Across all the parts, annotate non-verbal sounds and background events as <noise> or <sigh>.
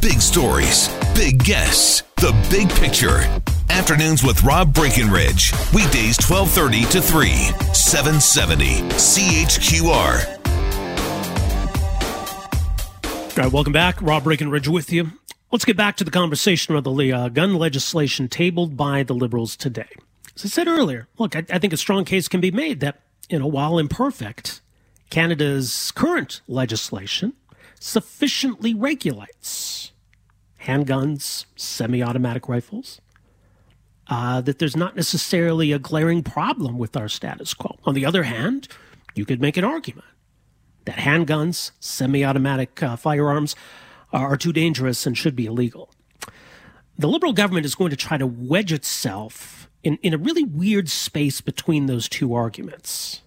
Big stories, big guests, the big picture. Afternoons with Rob Breckenridge. Weekdays 1230 to 3, 770 CHQR. All right, welcome back. Rob Breckenridge with you. Let's get back to the conversation about the uh, gun legislation tabled by the Liberals today. As I said earlier, look, I, I think a strong case can be made that, you know, while imperfect, Canada's current legislation sufficiently regulates handguns, semi automatic rifles, uh, that there's not necessarily a glaring problem with our status quo. On the other hand, you could make an argument that handguns, semi automatic uh, firearms are too dangerous and should be illegal. The Liberal government is going to try to wedge itself in, in a really weird space between those two arguments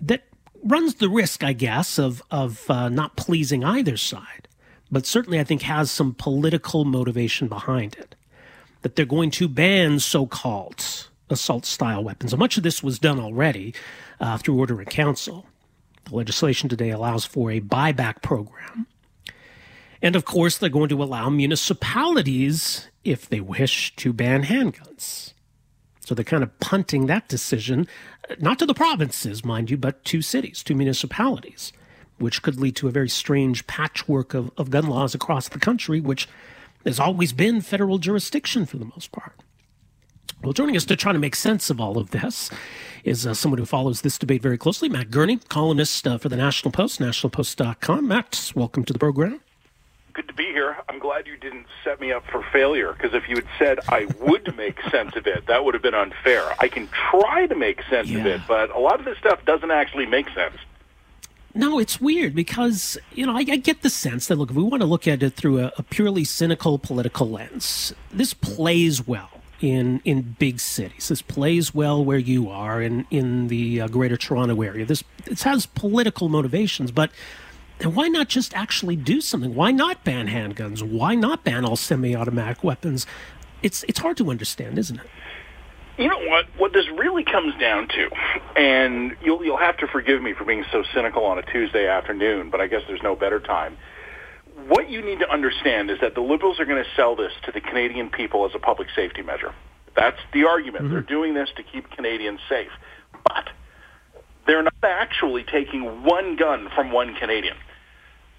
that runs the risk, I guess, of, of uh, not pleasing either side, but certainly I think has some political motivation behind it. That they're going to ban so called assault style weapons. And much of this was done already uh, through order in council. The legislation today allows for a buyback program. And of course, they're going to allow municipalities, if they wish, to ban handguns. So they're kind of punting that decision, not to the provinces, mind you, but to cities, to municipalities, which could lead to a very strange patchwork of, of gun laws across the country, which has always been federal jurisdiction for the most part. Well, joining us to try to make sense of all of this is uh, someone who follows this debate very closely, Matt Gurney, columnist uh, for the National Post, nationalpost.com. Matt, welcome to the program. Good to be here. I'm glad you didn't set me up for failure because if you had said I would make <laughs> sense of it, that would have been unfair. I can try to make sense yeah. of it, but a lot of this stuff doesn't actually make sense. No, it's weird because, you know, I, I, get the sense that, look, if we want to look at it through a, a purely cynical political lens, this plays well in in big cities. This plays well where you are in in the uh, Greater Toronto area. This this has political motivations, but and why not just actually do something? Why not ban handguns? Why not ban all semi-automatic weapons? It's it's hard to understand, isn't it? You know what? What this really comes down to, and you'll you'll have to forgive me for being so cynical on a Tuesday afternoon, but I guess there's no better time what you need to understand is that the liberals are going to sell this to the Canadian people as a public safety measure. That's the argument. Mm-hmm. They're doing this to keep Canadians safe. But they're not actually taking one gun from one Canadian.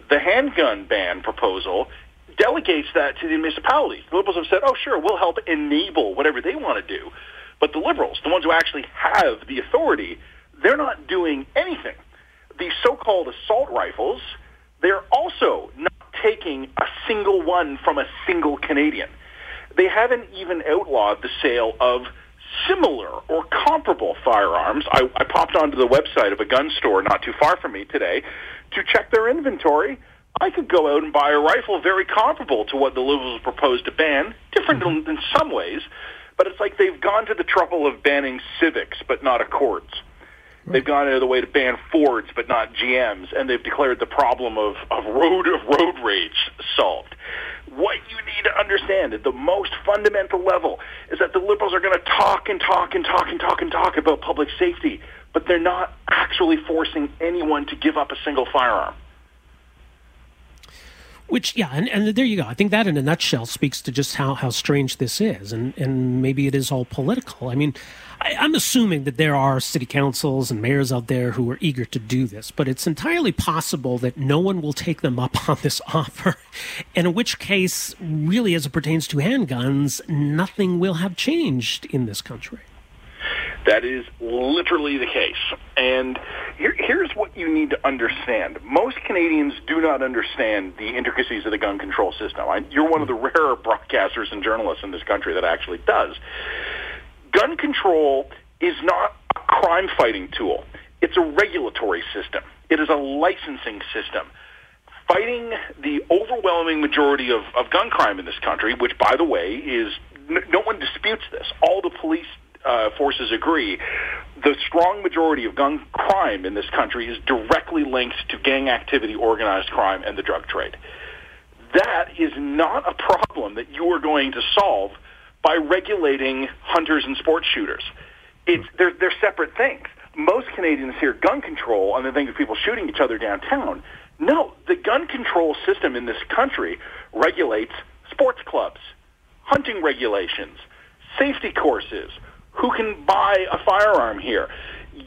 The handgun ban proposal delegates that to the municipalities. The Liberals have said, oh, sure, we'll help enable whatever they want to do. But the Liberals, the ones who actually have the authority, they're not doing anything. The so-called assault rifles, they're also not taking a single one from a single Canadian. They haven't even outlawed the sale of similar or comparable firearms. I, I popped onto the website of a gun store not too far from me today to check their inventory. I could go out and buy a rifle very comparable to what the Liberals proposed to ban, different mm-hmm. in, in some ways, but it's like they've gone to the trouble of banning Civics but not Accords. They've gone out of the way to ban Fords, but not GMs, and they've declared the problem of, of road of road rage solved. What you need to understand at the most fundamental level is that the liberals are going to talk and talk and talk and talk and talk about public safety, but they're not actually forcing anyone to give up a single firearm. Which, yeah, and, and there you go. I think that in a nutshell speaks to just how, how strange this is, and, and maybe it is all political. I mean, I, I'm assuming that there are city councils and mayors out there who are eager to do this, but it's entirely possible that no one will take them up <laughs> on this offer, and in which case, really, as it pertains to handguns, nothing will have changed in this country. That is literally the case. And here, here's what you need to understand. Most Canadians do not understand the intricacies of the gun control system. I, you're one of the <laughs> rare broadcasters and journalists in this country that actually does gun control is not a crime fighting tool. It's a regulatory system. It is a licensing system. fighting the overwhelming majority of, of gun crime in this country, which, by the way, is no one disputes this. All the police uh, forces agree. The strong majority of gun crime in this country is directly linked to gang activity, organized crime, and the drug trade. That is not a problem that you are going to solve by regulating hunters and sports shooters. It's they're, they're separate things. Most Canadians hear gun control and they think of people shooting each other downtown. No, the gun control system in this country regulates sports clubs, hunting regulations, safety courses, who can buy a firearm here.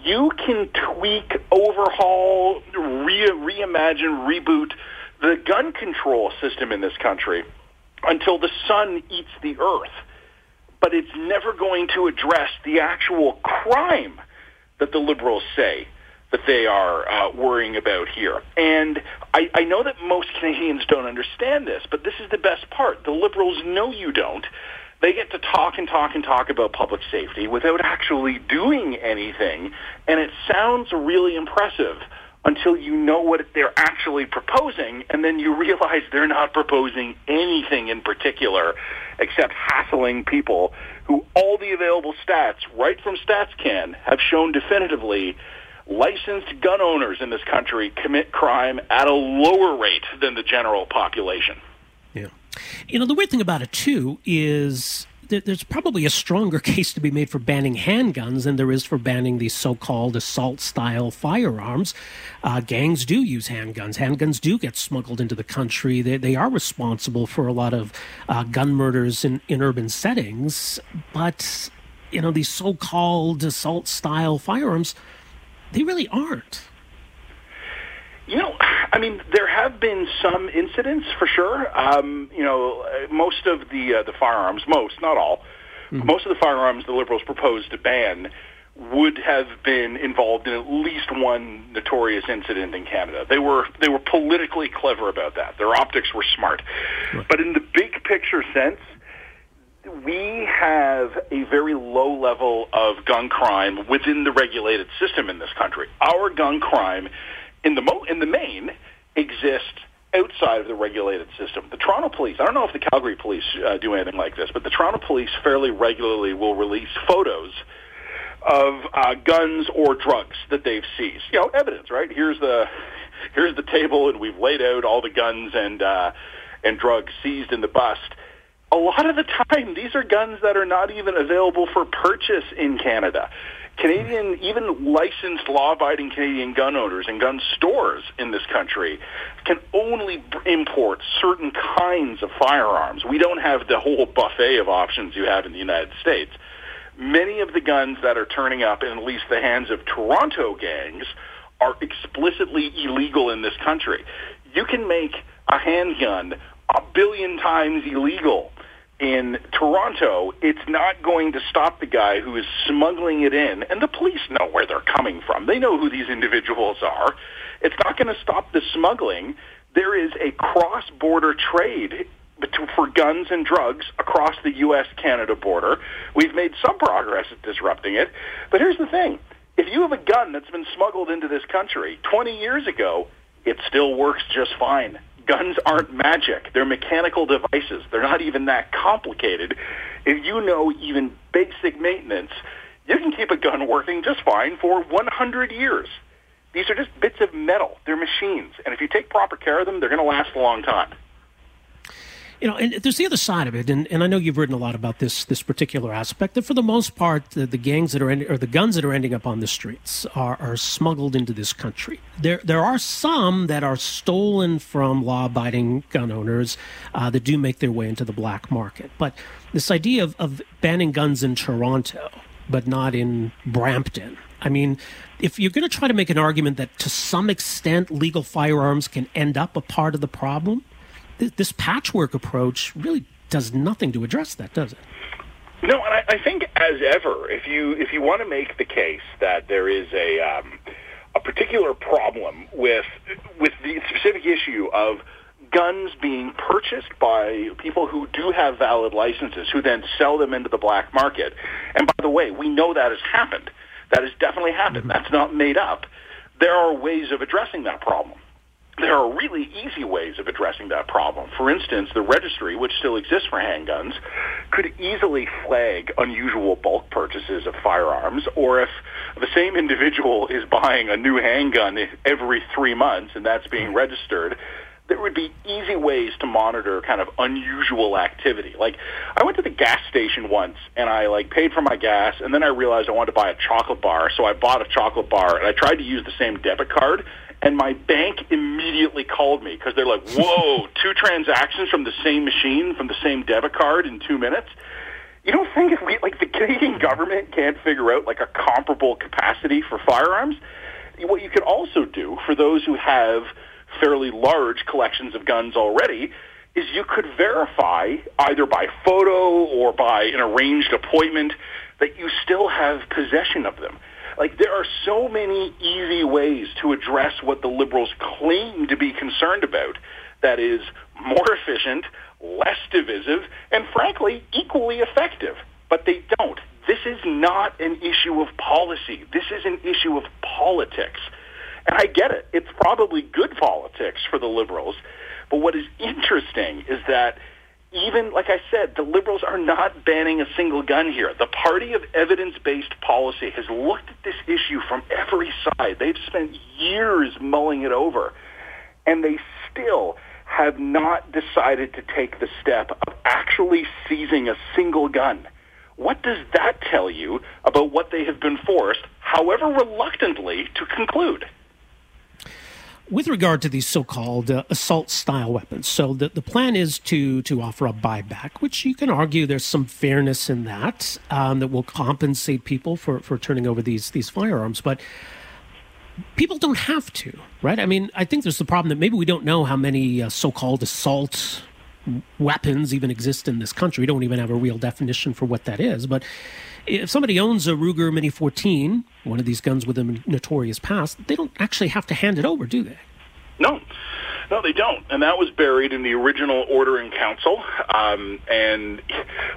You can tweak, overhaul, re- reimagine, reboot the gun control system in this country until the sun eats the earth. But it's never going to address the actual crime that the liberals say that they are uh, worrying about here. And I, I know that most Canadians don't understand this, but this is the best part. The liberals know you don't. They get to talk and talk and talk about public safety without actually doing anything, and it sounds really impressive until you know what they're actually proposing, and then you realize they're not proposing anything in particular except hassling people who all the available stats, right from StatsCan, have shown definitively licensed gun owners in this country commit crime at a lower rate than the general population. Yeah. You know, the weird thing about it, too, is there's probably a stronger <laughs> case to be made for banning handguns than there is for banning these so-called assault-style firearms. Uh, gangs do use handguns. Handguns do get smuggled into the country. They, they are responsible for a lot of uh, gun murders in, in urban settings. But you know, these so-called assault-style firearms, they really aren't. You know, I mean, there have been some incidents for sure. Um, you know, most of the uh, the firearms, most, not all, mm-hmm. most of the firearms the Liberals proposed to ban would have been involved in at least one notorious incident in Canada. They were they were politically clever about that. Their optics were smart. Right. But in the big picture sense, we have a very low level of gun crime within the regulated system in this country. Our gun crime in the mo- in the main exist outside of the regulated system. The Toronto Police, I don't know if the Calgary Police uh, do anything like this, but the Toronto Police fairly regularly will release photos of uh, guns or drugs that they've seized. You know, evidence, right? Here's the here's the table, and we've laid out all the guns and uh, and drugs seized in the bust. A lot of the time, these are guns that are not even available for purchase in Canada. Canadian, even licensed law-abiding Canadian gun owners and gun stores in this country can only import certain kinds of firearms. We don't have the whole buffet of options you have in the United States. Many of the guns that are turning up in at least the hands of Toronto gangs are explicitly illegal in this country. You can make a handgun a billion times illegal in Toronto, it's not going to stop the guy who is smuggling it in, and the police know where they're coming from. They know who these individuals are. It's not going to stop the smuggling. There is a cross-border trade for guns and drugs across the U.S.-Canada border. We've made some progress at disrupting it, but here's the thing. If you have a gun that's been smuggled into this country 20 years ago, it still works just fine guns aren't magic. They're mechanical devices. They're not even that complicated. If you know even basic maintenance, you can keep a gun working just fine for 100 years. These are just bits of metal. They're machines. And if you take proper care of them, they're going to last a long time you know, and there's the other side of it, and, and I know you've written a lot about this this particular aspect. That for the most part, the, the gangs that are end, or the guns that are ending up on the streets are, are smuggled into this country. There there are some that are stolen from law-abiding gun owners uh, that do make their way into the black market. But this idea of, of banning guns in Toronto, but not in Brampton. I mean, if you're going to try to make an argument that to some extent legal firearms can end up a part of the problem this patchwork approach really does nothing to address that, does it? No, and I, I think as ever, if you if you want to make the case that there is a um, a particular problem with with the specific issue of guns being purchased by people who do have valid licenses, who then sell them into the black market. And by the way, we know that has happened. That has definitely happened. Mm-hmm. That's not made up. There are ways of addressing that problem. Really easy ways of addressing that problem. For instance, the registry, which still exists for handguns, could easily flag unusual bulk purchases of firearms, or if the same individual is buying a new handgun every three months and that's being registered, there would be easy ways to monitor kind of unusual activity. Like I went to the gas station once and I like paid for my gas and then I realized I wanted to buy a chocolate bar, so I bought a chocolate bar and I tried to use the same debit card and my bank immediately called me because they're like, <laughs> "Whoa, two transactions from the same machine from the same debit card in 2 minutes?" You don't think if we like the Canadian <laughs> government can't figure out like a comparable capacity for firearms? What you could also do for those who have fairly large collections of guns already is you could verify either by photo or by an arranged appointment that you still have possession of them. Like there are so many easy ways to address what the liberals claim to be concerned about that is more efficient, less divisive, and frankly, equally effective. But they don't. This is not an issue of policy. This is an issue of politics. And I get it. It's probably good politics for the liberals. But what is interesting is that even, like I said, the liberals are not banning a single gun here. The party of evidence-based policy has looked at this issue from every side. They've spent years mulling it over. And they still have not decided to take the step of actually seizing a single gun. What does that tell you about what they have been forced, however reluctantly, to conclude? With regard to these so-called uh, assault-style weapons, so the, the plan is to to offer a buyback, which you can argue there's some fairness in that um, that will compensate people for, for turning over these these firearms, but people don't have to, right? I mean, I think there's the problem that maybe we don't know how many uh, so-called assault weapons even exist in this country. We don't even have a real definition for what that is, but if somebody owns a Ruger Mini 14, one of these guns with a notorious past, they don't actually have to hand it over, do they? No. No, they don't. And that was buried in the original order in council. Um, and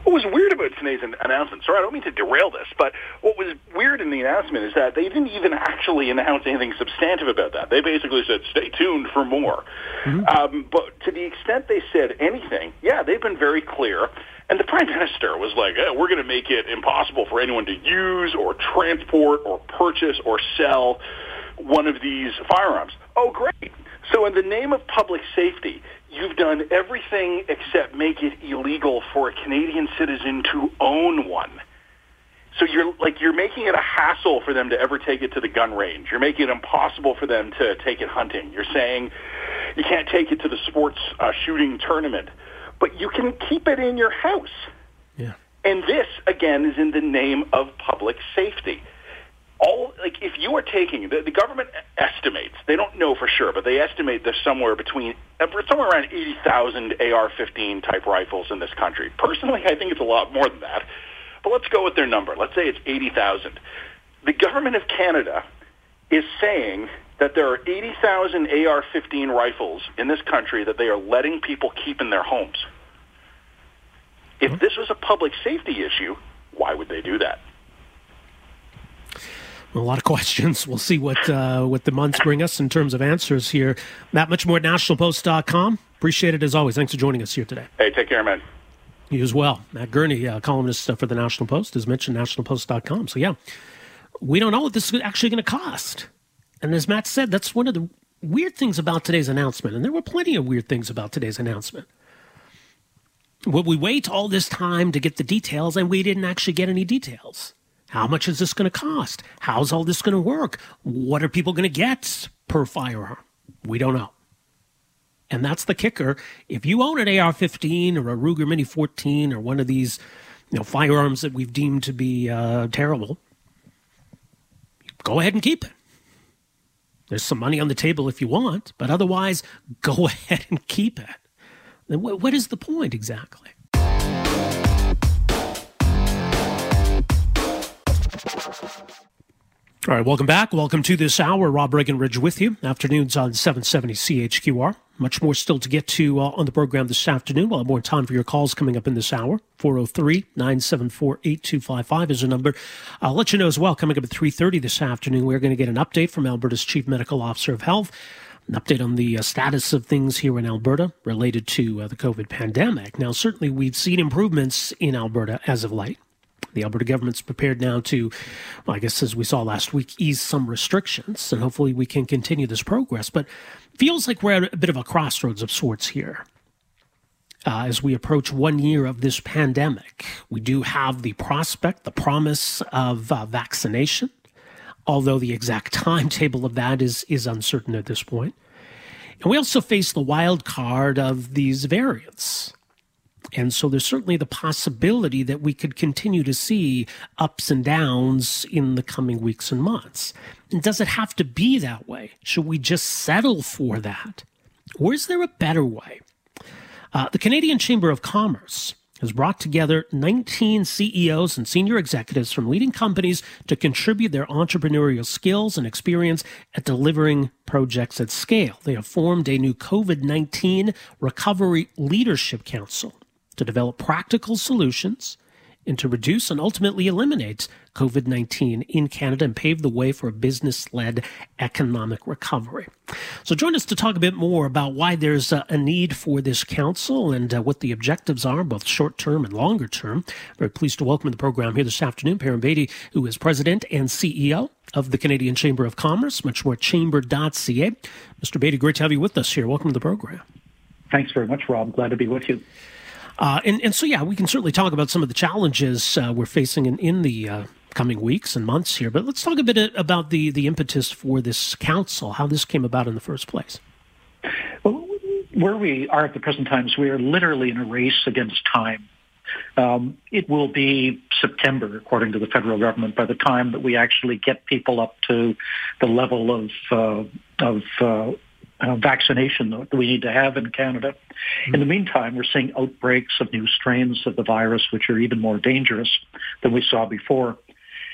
what was weird about today's announcement, sorry, I don't mean to derail this, but what was weird in the announcement is that they didn't even actually announce anything substantive about that. They basically said, stay tuned for more. Mm-hmm. Um, but to the extent they said anything, yeah, they've been very clear. And the prime minister was like, eh, we're going to make it impossible for anyone to use or transport or purchase or sell one of these firearms. Oh, great. So in the name of public safety, you've done everything except make it illegal for a Canadian citizen to own one. So you're like you're making it a hassle for them to ever take it to the gun range. You're making it impossible for them to take it hunting. You're saying you can't take it to the sports uh, shooting tournament but you can keep it in your house. Yeah. And this again is in the name of public safety. All like if you are taking the, the government estimates, they don't know for sure, but they estimate there's somewhere between uh, somewhere around 80,000 AR-15 type rifles in this country. Personally, I think it's a lot more than that. But let's go with their number. Let's say it's 80,000. The government of Canada is saying that there are 80,000 AR-15 rifles in this country that they are letting people keep in their homes. If hmm? this was a public safety issue, why would they do that? A lot of <laughs> questions. We'll see what uh, what the months bring us in terms of answers here. Matt Muchmore at nationalpost.com. Appreciate it as always. Thanks for joining us here today. Hey, take care, man. You as well. Matt Gurney, uh, columnist uh, for the National Post, as mentioned, nationalpost.com. So, yeah, we don't know what this is actually going to cost. And as Matt said, that's one of the weird things about today's announcement. And there were plenty of weird things about today's announcement. Would we wait all this time to get the details and we didn't actually get any details? How much is this going to cost? How's all this going to work? What are people going to get per firearm? We don't know. And that's the kicker. If you own an AR 15 or a Ruger Mini 14 or one of these you know, firearms that we've deemed to be uh, terrible, go ahead and keep it. There's some money on the table if you want, but otherwise, go <laughs> ahead and keep it. Then what is the point exactly? All right, welcome back. Welcome to this hour. Rob Breckenridge with you. Afternoons on 770 CHQR. Much more still to get to uh, on the program this afternoon. We'll have more time for your calls coming up in this hour. 403 974 8255 is a number. I'll let you know as well, coming up at 3.30 this afternoon, we're going to get an update from Alberta's Chief Medical Officer of Health an update on the uh, status of things here in Alberta related to uh, the COVID pandemic. Now, certainly we've seen improvements in Alberta as of late. The Alberta government's prepared now to, well, I guess as we saw last week, ease some restrictions, and hopefully we can continue this progress. But feels like we're at a bit of a crossroads of sorts here. Uh, as we approach one year of this pandemic, we do have the prospect, the promise of uh, vaccination although the exact <laughs> timetable of that is, is uncertain at this point. And we also face the wild card of these variants. And so there's certainly the possibility that we could continue to see ups and downs in the coming weeks and months. And does it have to be that way? Should we just settle for that? Or is there a better way? Uh, the Canadian Chamber of Commerce has brought together 19 CEOs and senior executives from leading companies to contribute their entrepreneurial skills and experience at delivering projects at scale. They have formed a new COVID 19 Recovery Leadership Council to develop practical solutions and to reduce and ultimately eliminate COVID 19 in Canada and pave the way for a business led economic recovery. So, join us to talk a bit more about why there's a, need for this council and uh, what the objectives are, both short term and longer term. Very pleased to welcome to the program here this afternoon Perrin Beatty, who is president and CEO of the Canadian Chamber of Commerce, much more chamber.ca. Mr. Beatty, great to have you with us here. Welcome to the program. Thanks very much, Rob. Glad to be with you. Uh, and, and so, yeah, we can certainly talk about some of the challenges uh, we're facing in, in the uh, coming weeks and months here. But let's talk a bit uh, about the, the impetus for this council, how this came about in the first place. Well, where we are at the present times, we are literally in a race against time. Um, it will be September, according to the federal government, by the time that we actually get people up to the level of uh, of uh, uh, vaccination that we need to have in Canada. Mm-hmm. In the meantime, we're seeing outbreaks of new strains of the virus, which are even more dangerous than we saw before.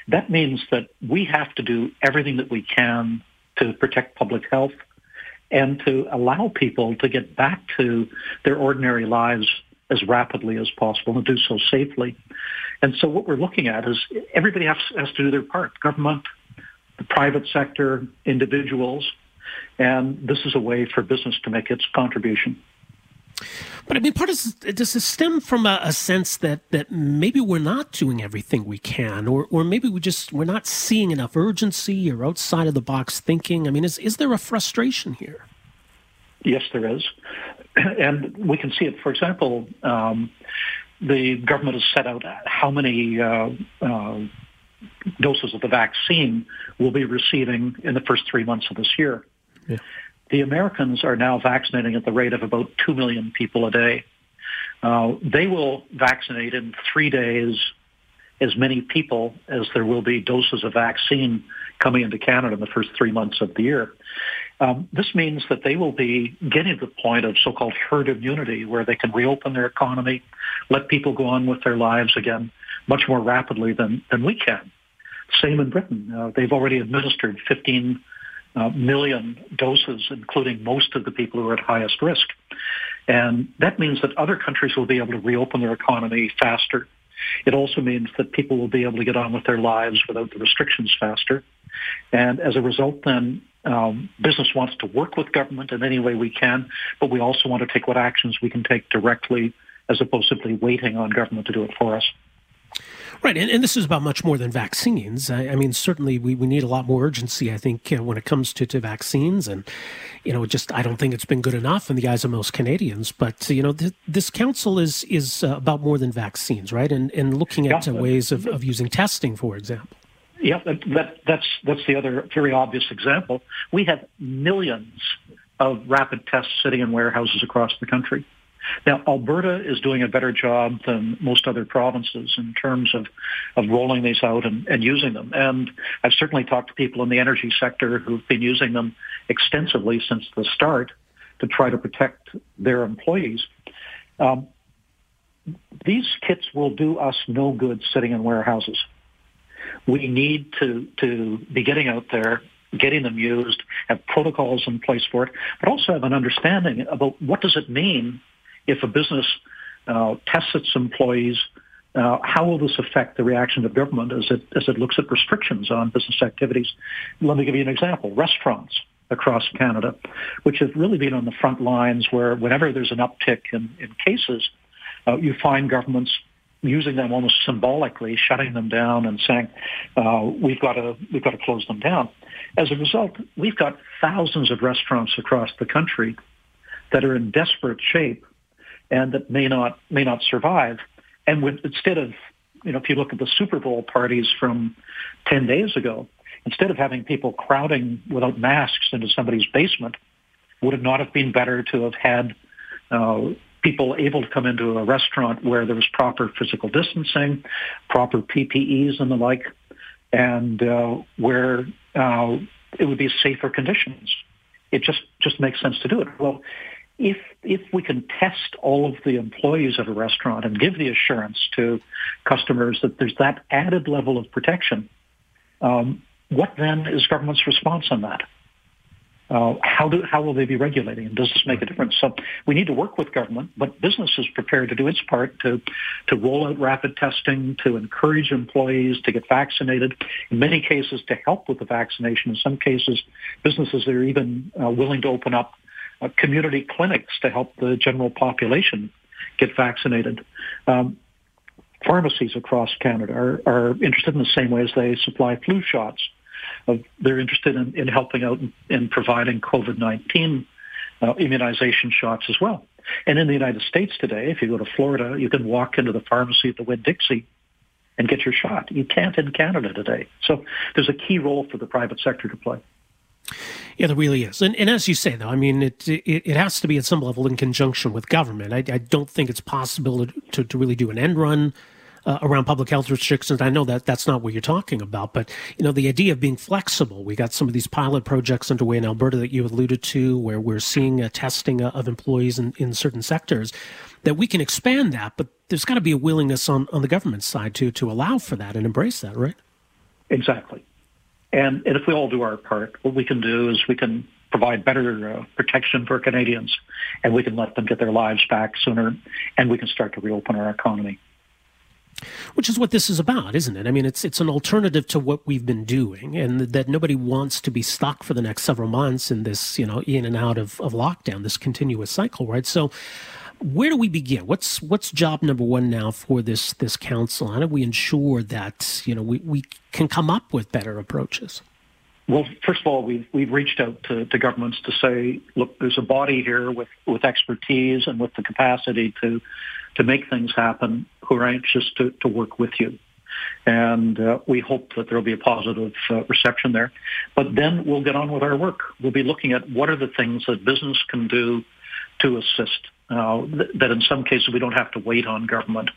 That means that we have to do everything that we can to protect public health and to allow people to get back to their ordinary lives as rapidly as possible and do so safely. And so what we're looking at is everybody has, has to do their part. Government, the private sector, individuals, and this is a way for business to make its contribution. But I mean, part of does this stem from a, a, sense that that maybe we're not doing everything we can, or or maybe we just we're not seeing enough urgency or outside of the box thinking. I mean, is is there a frustration here? Yes, there is, <clears throat> and we can see it. For example, um, the government has set out how many uh, uh, doses of the vaccine we'll be receiving in the first three months of this year. Yeah. The Americans are now vaccinating at the rate of about 2 million people a day. Uh, they will vaccinate in three days as many people as there will be doses of vaccine coming into Canada in the first three months of the year. Um, this means that they will be getting to the point of so-called herd immunity where they can reopen their economy, let people go on with their lives again much more rapidly than, than we can. Same in Britain. Uh, they've already administered 15 uh, million doses, including most of the people who are at highest risk. And that means that other countries will be able to reopen their economy faster. It also means that people will be able to get on with their lives without the restrictions faster. And as a result, then um, business wants to work with government in any way we can, but we also want to take what actions we can take directly as opposed to simply waiting on government to do it for us. Right, and, and this is about much more than vaccines. I, I mean, certainly we, we need a lot more urgency, I think, uh, when it comes to, to vaccines. And, you know, just I don't think it's been good enough in the eyes of most Canadians. But, you know, th- this council is is uh, about more than vaccines, right? And, and looking at yeah, uh, ways of, of using testing, for example. Yeah, that, that, that's, that's the other very obvious example. We have millions of rapid tests sitting in warehouses across the country. Now, Alberta is doing a better job than most other provinces in terms of, of rolling these out and, and using them. And I've certainly talked to people in the energy sector who've been using them extensively since the start to try to protect their employees. Um, these kits will do us no good sitting in warehouses. We need to, to be getting out there, getting them used, have protocols in place for it, but also have an understanding about what does it mean if a business uh, tests its employees, uh, how will this affect the reaction of government as it as it looks at restrictions on business activities? Let me give you an example. Restaurants. across Canada, which have really been on the front lines where whenever there's an uptick in, in cases, uh, you find governments using them almost symbolically, shutting them down and saying, uh, we've got to, we've got to close them down. As a result, we've got thousands of restaurants across the country that are in desperate shape and that may not, may not survive. And with, instead of, you know, if you look at the Super Bowl parties from 10 days ago, instead of having people crowding without masks into somebody's basement, would it not have been better to have had uh, people able to come into a restaurant where there was proper physical distancing, proper PPEs and the like, and uh, where uh, it would be safer conditions. It just just makes sense to do it. Well, if if we can test all of the employees of a restaurant and give the assurance to customers that there's that added level of protection, um, what then is government's response on that? Uh, how do how will they be regulating? And does this make a difference? So we need to work with government, but business is prepared to do its part to to roll out rapid testing, to encourage employees to get vaccinated. In many cases, to help with the vaccination. In some cases, businesses are even uh, willing to open up uh, community clinics to help the general population get vaccinated. Um, pharmacies across Canada are, are interested in the same way as they supply flu shots of they're interested in, in helping out in, providing COVID-19 uh, immunization shots as well. And in the United States today, if you go to Florida, you can walk into the pharmacy at the Winn-Dixie and get your shot. You can't in Canada today. So there's a key role for the private sector to play. Yeah, there really is. And, and as you say, though, I mean, it, it, it has to be at some level in conjunction with government. I, I don't think it's possible to, to really do an end run uh, around public health restrictions. I know that that's not what you're talking about, but you know the idea of being flexible. We got some of these pilot projects underway in Alberta that you alluded to, where we're seeing a testing of employees in, in certain sectors. That we can expand that, but there's got to be a willingness on, on the government side to to allow for that and embrace that, right? Exactly. And, and if we all do our part, what we can do is we can provide better uh, protection for Canadians, and we can let them get their lives back sooner, and we can start to reopen our economy. Which is what this is about, isn't it? I mean, it's it's an alternative to what we've been doing, and that nobody wants to be stuck for the next several months in this, you know, in and out of, of lockdown, this continuous cycle, right? So, where do we begin? What's what's job number one now for this this council? How do we ensure that you know we, we can come up with better approaches? Well, first of all, we've we've reached out to, to governments to say, look, there's a body here with, with expertise and with the capacity to to make things happen who are anxious to, to work with you. And uh, we hope that there will be a positive uh, reception there. But then we'll get on with our work. We'll be looking at what are the things that business can do to assist. Uh, th- that in some cases we don't have to wait on government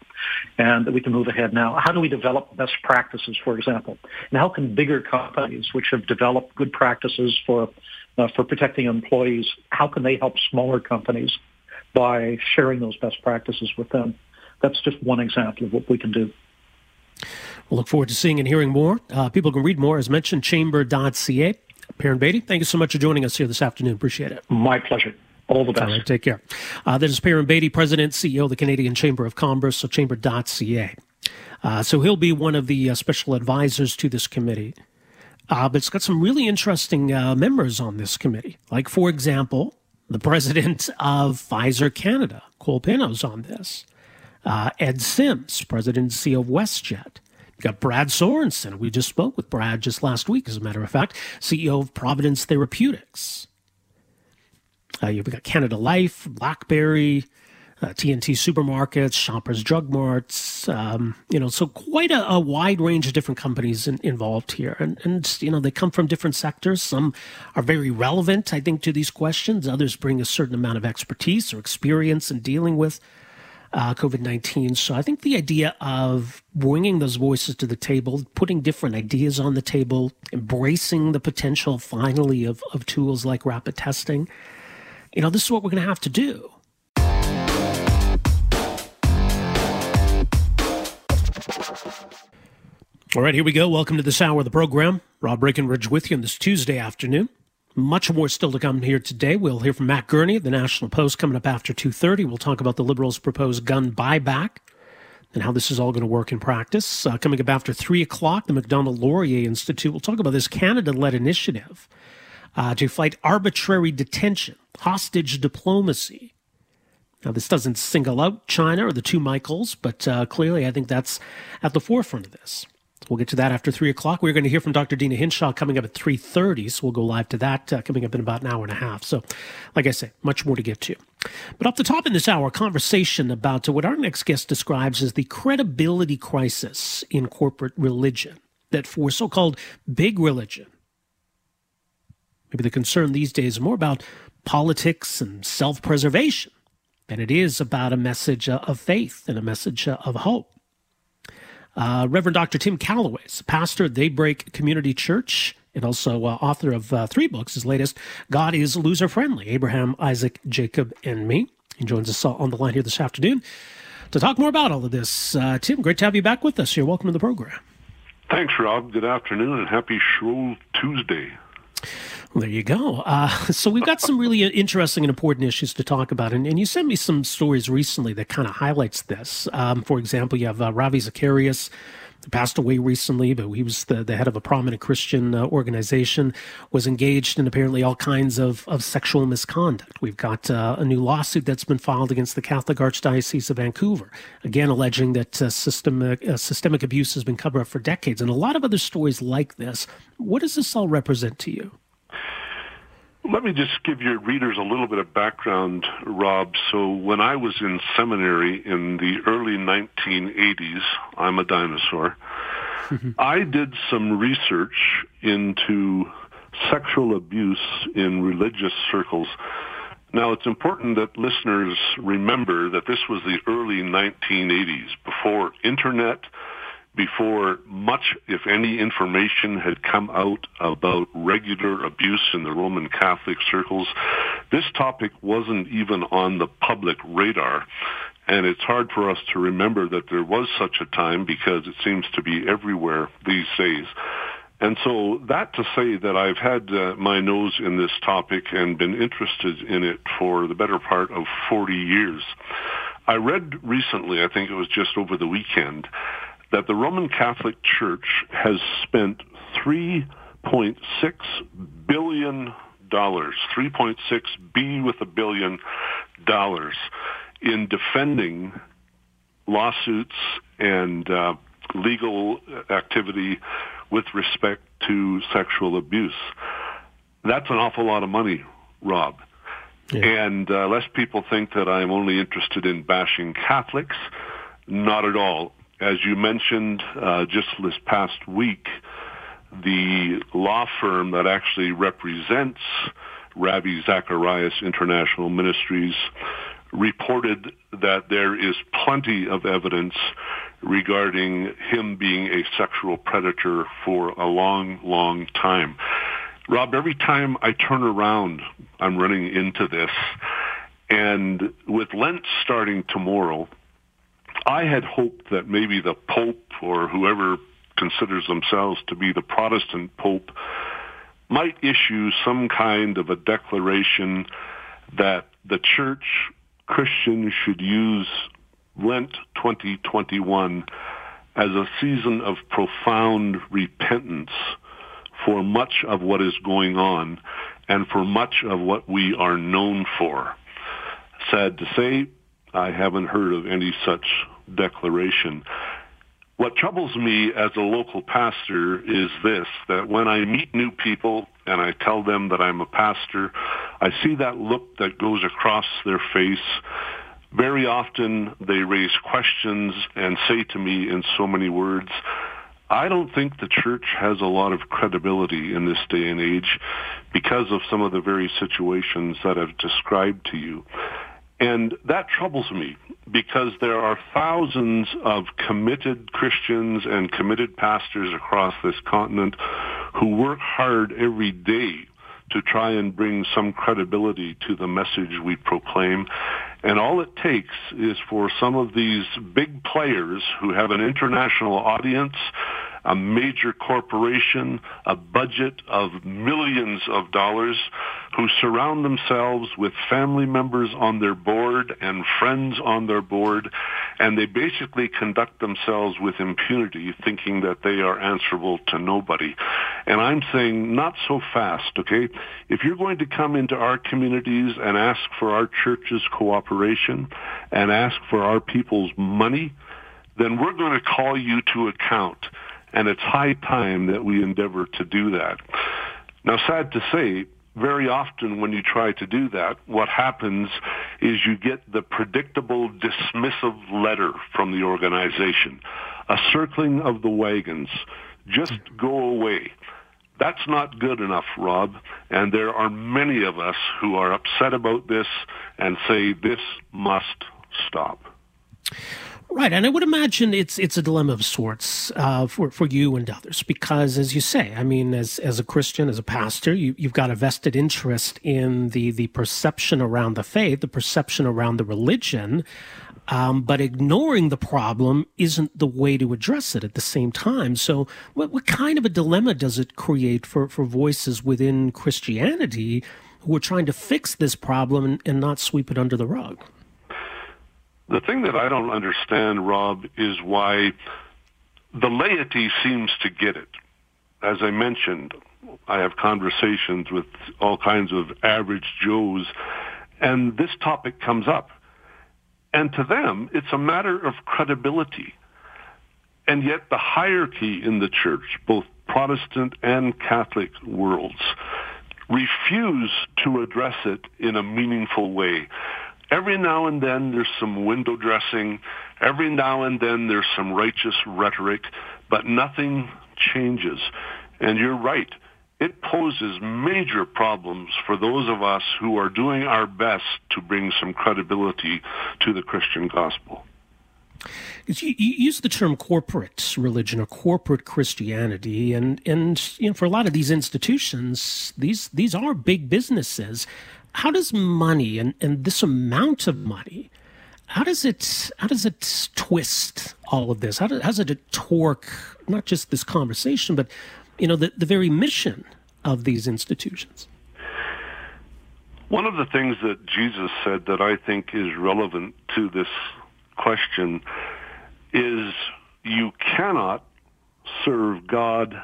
and that we can move ahead now. How do we develop best practices, for example? And how can bigger companies, which have developed good practices for, uh, for protecting employees, how can they help smaller companies by sharing those best practices with them. That's just one example of what we can do. We'll look forward to seeing and hearing more. Uh, people can read more, as mentioned, chamber.ca. Perrin Beatty, thank you so much for joining us here this afternoon. Appreciate it. My pleasure. All the best. All right, take care. Uh, that is Perrin Beatty, President, CEO of the Canadian Chamber of Commerce, so chamber.ca. Uh, so he'll be one of the uh, special advisors to this committee. Uh, but it's got some really interesting uh, members on this committee. Like, for example, the president of Pfizer Canada, Cole Pinnow's on this. Uh, Ed Sims, president and CEO of WestJet. You got Brad Sorenson. We just spoke with Brad just last week, as a matter of fact, CEO of Providence Therapeutics. Uh, you've got Canada Life, BlackBerry, uh, T&T supermarkets, Shoppers Drug Marts, um, you know, so quite a, a, wide range of different companies in, involved here. And, and, you know, they come from different sectors. Some are very relevant, I think, to these questions. Others bring a certain amount of expertise or experience in dealing with uh, COVID 19. So I think the idea of bringing those voices to the table, putting different ideas on the table, embracing the potential finally of, of tools like rapid testing, you know, this is what we're going to have to do. All right, here we go. Welcome to this hour of the program. Rob Breckenridge with you on this Tuesday afternoon. Much more still to come here today. We'll hear from Matt Gurney of the National Post coming up after 2.30. We'll talk about the Liberals' proposed gun buyback and how this is all going to work in practice. Uh, coming up after 3 o'clock, the Macdonald Laurier Institute will talk about this Canada-led initiative uh, to fight arbitrary detention, hostage diplomacy. Now, this doesn't single out China or the two Michaels, but uh, clearly I think that's at the forefront of this. We'll get to that after 3 o'clock. We're going to hear from Dr. Deena Hinshaw coming up at 3.30, so we'll go live to that uh, coming up in about an hour and a half. So, like I say, much more to get to. But up the top in this hour, conversation about what our next guest describes as the credibility crisis in corporate religion, that for so-called big religion, maybe the concern these days is more about politics and self-preservation than it is about a message of faith and a message of hope. Uh, Reverend Dr. Tim Calloway is pastor at Daybreak Community Church and also uh, author of uh, three books. His latest, God is Loser Friendly Abraham, Isaac, Jacob, and Me. He joins us on the line here this afternoon to talk more about all of this. Uh, Tim, great to have you back with us. You're welcome to the program. Thanks, Rob. Good afternoon and happy Shrove Tuesday. Well, there you go. Uh, <laughs> so we've got some really interesting and important issues to talk about, and, and you sent me some stories recently that kind of highlights this. Um, for example, you have uh, Ravi Zacharias, passed away recently, but he was the, the head of a prominent Christian uh, organization, was engaged in apparently all kinds of, of sexual misconduct. We've got uh, a new lawsuit that's been filed against the Catholic Archdiocese of Vancouver, again alleging that uh, systemic, uh, systemic abuse has been covered up for decades, and a lot of other stories like this. What does this all represent to you? Let me just give your readers a little bit of background, Rob. So when I was in seminary in the early 1980s, I'm a dinosaur, <laughs> I did some research into sexual abuse in religious circles. Now, it's important that listeners remember that this was the early 1980s, before internet, before much, if any, information had come out about regular abuse in the Roman Catholic circles. This topic wasn't even on the public radar. And it's hard for us to remember that there was such a time because it seems to be everywhere these days. And so that to say that I've had uh, my nose in this topic and been interested in it for the better part of 40 years. I read recently, I think it was just over the weekend, that the Roman Catholic Church has spent 3.6 billion dollars, 3.6 B with a billion dollars in defending lawsuits and uh, legal activity with respect to sexual abuse. That's an awful lot of money, Rob. Yeah. And uh, lest people think that I'm only interested in bashing Catholics, not at all as you mentioned uh, just this past week, the law firm that actually represents Ravi Zacharias International Ministries reported that there is plenty of evidence regarding him being a sexual predator for a long, long time. Rob, every time I turn around, I'm running into this. And with Lent starting tomorrow, I had hoped that maybe the Pope or whoever considers themselves to be the Protestant Pope might issue some kind of a declaration that the church Christians should use Lent 2021 as a season of profound repentance for much of what is going on and for much of what we are known for. Sad to say, I haven't heard of any such declaration. What troubles me as a local pastor is this, that when I meet new people and I tell them that I'm a pastor, I see that look that goes across their face. Very often they raise questions and say to me in so many words, I don't think the church has a lot of credibility in this day and age because of some of the very situations that I've described to you. And that troubles me because there are thousands of committed Christians and committed pastors across this continent who work hard every day to try and bring some credibility to the message we proclaim. And all it takes is for some of these big players who have an international audience a major corporation, a budget of millions of dollars, who surround themselves with family members on their board and friends on their board, and they basically conduct themselves with impunity, thinking that they are answerable to nobody. And I'm saying not so fast, okay? If you're going to come into our communities and ask for our church's cooperation and ask for our people's money, then we're going to call you to account. And it's high time that we endeavor to do that. Now, sad to say, very often when you try to do that, what happens is you get the predictable dismissive letter from the organization, a circling of the wagons. Just go away. That's not good enough, Rob. And there are many of us who are upset about this and say this must stop. Right, and I would imagine it's it's a dilemma of sorts uh, for for you and others because, as you say, I mean, as as a Christian, as a pastor, you you've got a vested interest in the the perception around the faith, the perception around the religion, um, but ignoring the problem isn't the way to address it at the same time. So, what what kind of a dilemma does it create for for voices within Christianity who are trying to fix this problem and, and not sweep it under the rug? The thing that I don't understand, Rob, is why the laity seems to get it. As I mentioned, I have conversations with all kinds of average Joes, and this topic comes up. And to them, it's a matter of credibility. And yet the hierarchy in the church, both Protestant and Catholic worlds, refuse to address it in a meaningful way. Every now and then there's some window dressing. Every now and then there's some righteous rhetoric, but nothing changes. And you're right. It poses major problems for those of us who are doing our best to bring some credibility to the Christian gospel. You, you, use the term corporate religion or corporate Christianity, and and you know for a lot of these institutions, these these are big businesses. How does money and, and this amount of money how does it how does it twist all of this? How, how does it torque not just this conversation but you know the, the very mission of these institutions? One of the things that jesus said that i think is relevant to this question is you cannot serve god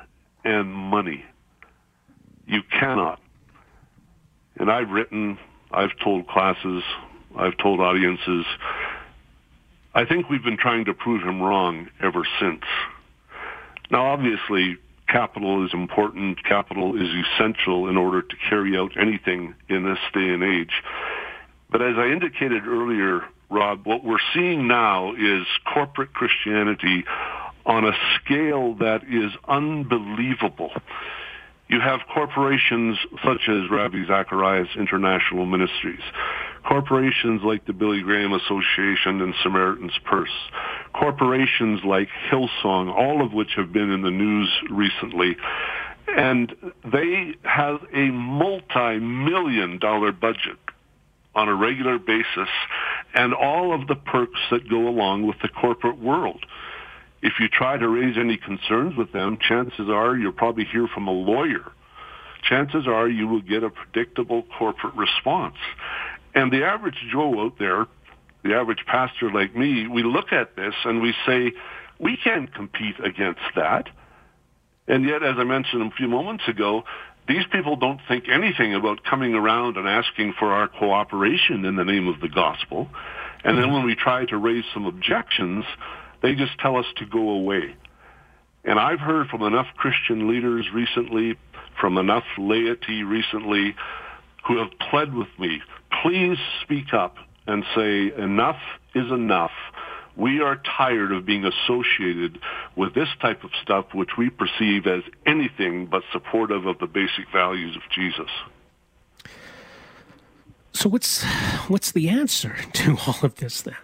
and money you cannot and I've written, I've told classes, I've told audiences. I think we've been trying to prove him wrong ever since. Now, obviously, capital is important. Capital is essential in order to carry out anything in this day and age. But as I indicated earlier, Rob, what we're seeing now is corporate Christianity on a scale that is unbelievable. You have corporations such as Ravi Zacharias International Ministries, corporations like the Billy Graham Association and Samaritan's Purse, corporations like Hillsong, all of which have been in the news recently. And they have a multi-million dollar budget on a regular basis and all of the perks that go along with the corporate world. If you try to raise any concerns with them, chances are you'll probably hear from a lawyer. Chances are you will get a predictable corporate response. And the average Joe out there, the average pastor like me, we look at this and we say, we can't compete against that. And yet, as I mentioned a few moments ago, these people don't think anything about coming around and asking for our cooperation in the name of the gospel. And then mm-hmm. when we try to raise some objections, they just tell us to go away. And I've heard from enough Christian leaders recently, from enough laity recently, who have pled with me, please speak up and say enough is enough. We are tired of being associated with this type of stuff which we perceive as anything but supportive of the basic values of Jesus. So what's what's the answer <laughs> to all of this then?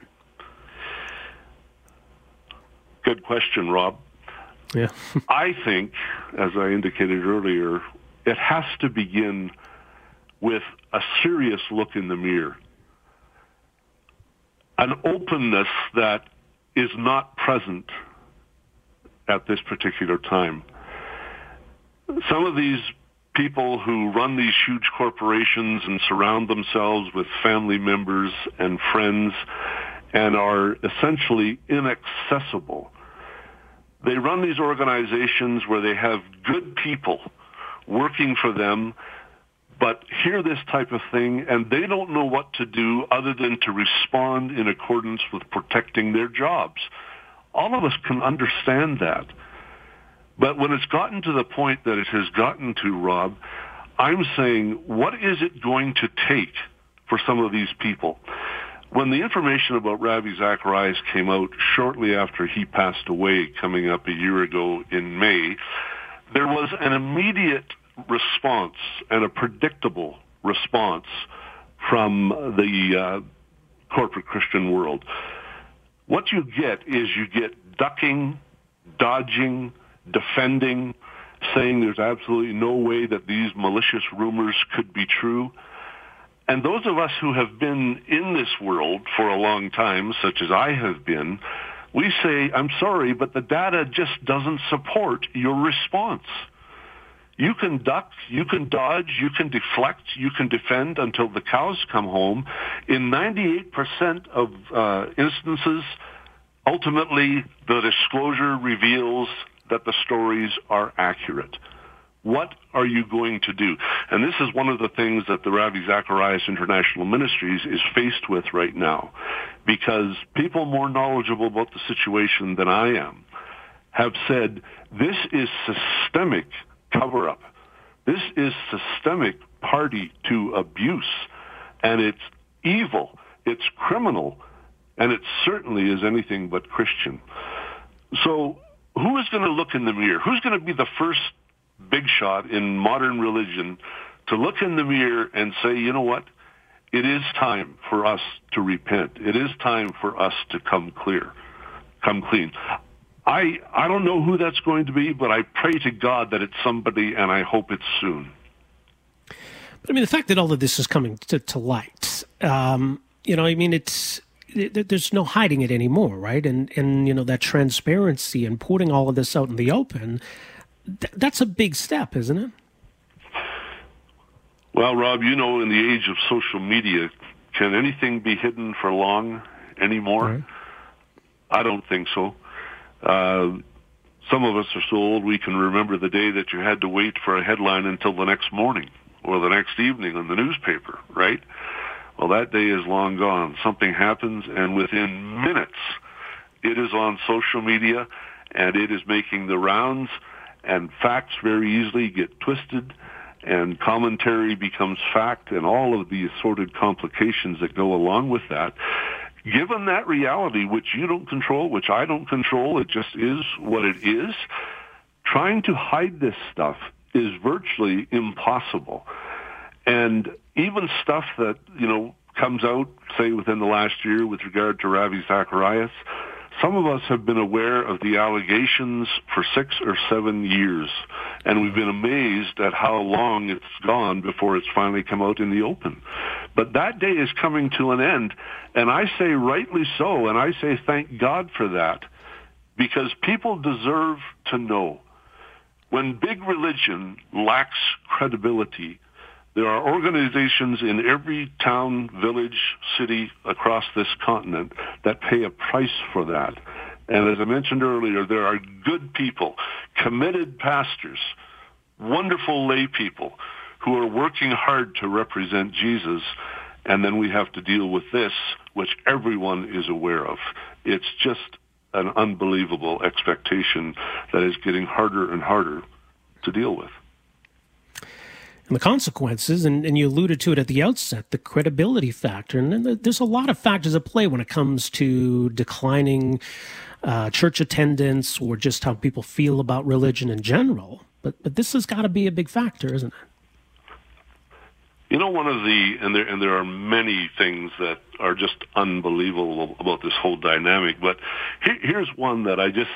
Good question, Rob. Yeah. <laughs> I think, as I indicated earlier, it has to begin with a serious look in the mirror. An openness that is not present at this particular time. Some of these people who run these huge corporations and surround themselves with family members and friends and are essentially inaccessible. They run these organizations where they have good people working for them, but hear this type of thing and they don't know what to do other than to respond in accordance with protecting their jobs. All of us can understand that. But when it's gotten to the point that it has gotten to, Rob, I'm saying, what is it going to take for some of these people? When the information about Ravi Zacharias came out shortly after he passed away, coming up a year ago in May, there was an immediate response and a predictable response from the uh, corporate Christian world. What you get is you get ducking, dodging, defending, saying there's absolutely no way that these malicious rumors could be true. And those of us who have been in this world for a long time, such as I have been, we say, I'm sorry, but the data just doesn't support your response. You can duck, you can dodge, you can deflect, you can defend until the cows come home. In 98% of uh, instances, ultimately the disclosure reveals that the stories are accurate. What are you going to do? And this is one of the things that the Ravi Zacharias International Ministries is faced with right now, because people more knowledgeable about the situation than I am have said this is systemic cover-up. This is systemic party to abuse, and it's evil, it's criminal, and it certainly is anything but Christian. So who is going to look in the mirror? Who's going to be the first big shot in modern religion to look in the mirror and say, you know what? It is time for us to repent. It is time for us to come clear, come clean. I I don't know who that's going to be, but I pray to God that it's somebody, and I hope it's soon. But I mean, the fact that all of this is coming to, to light, um, you know, I mean, it's there's no hiding it anymore, right? And and you know that transparency and putting all of this out in the open, th- that's a big step, isn't it? Well, Rob, you know, in the age of social media, can anything be hidden for long anymore? Right. I don't think so. Uh, some of us are so old we can remember the day that you had to wait for a headline until the next morning or the next evening in the newspaper, right? Well, that day is long gone. Something happens, and within minutes, it is on social media, and it is making the rounds, and facts very easily get twisted, and commentary becomes fact, and all of the assorted complications that go along with that. Given that reality, which you don't control, which I don't control, it just is what it is, trying to hide this stuff is virtually impossible. And even stuff that, you know, comes out, say, within the last year with regard to Ravi Zacharias, some of us have been aware of the allegations for six or seven years, and we've been amazed at how long it's gone before it's finally come out in the open. But that day is coming to an end, and I say rightly so, and I say thank God for that, because people deserve to know. When big religion lacks credibility, there are organizations in every town, village, city across this continent that pay a price for that. And as I mentioned earlier, there are good people, committed pastors, wonderful lay people who are working hard to represent Jesus. And then we have to deal with this, which everyone is aware of. It's just an unbelievable expectation that is getting harder and harder to deal with and the consequences, and, and you alluded to it at the outset, the credibility factor. And there's a lot of factors at play when it comes to declining uh, church attendance or just how people feel about religion in general. But, but this has got to be a big factor, isn't it? You know, one of the and there and there are many things that are just unbelievable about this whole dynamic. But here, here's one that I just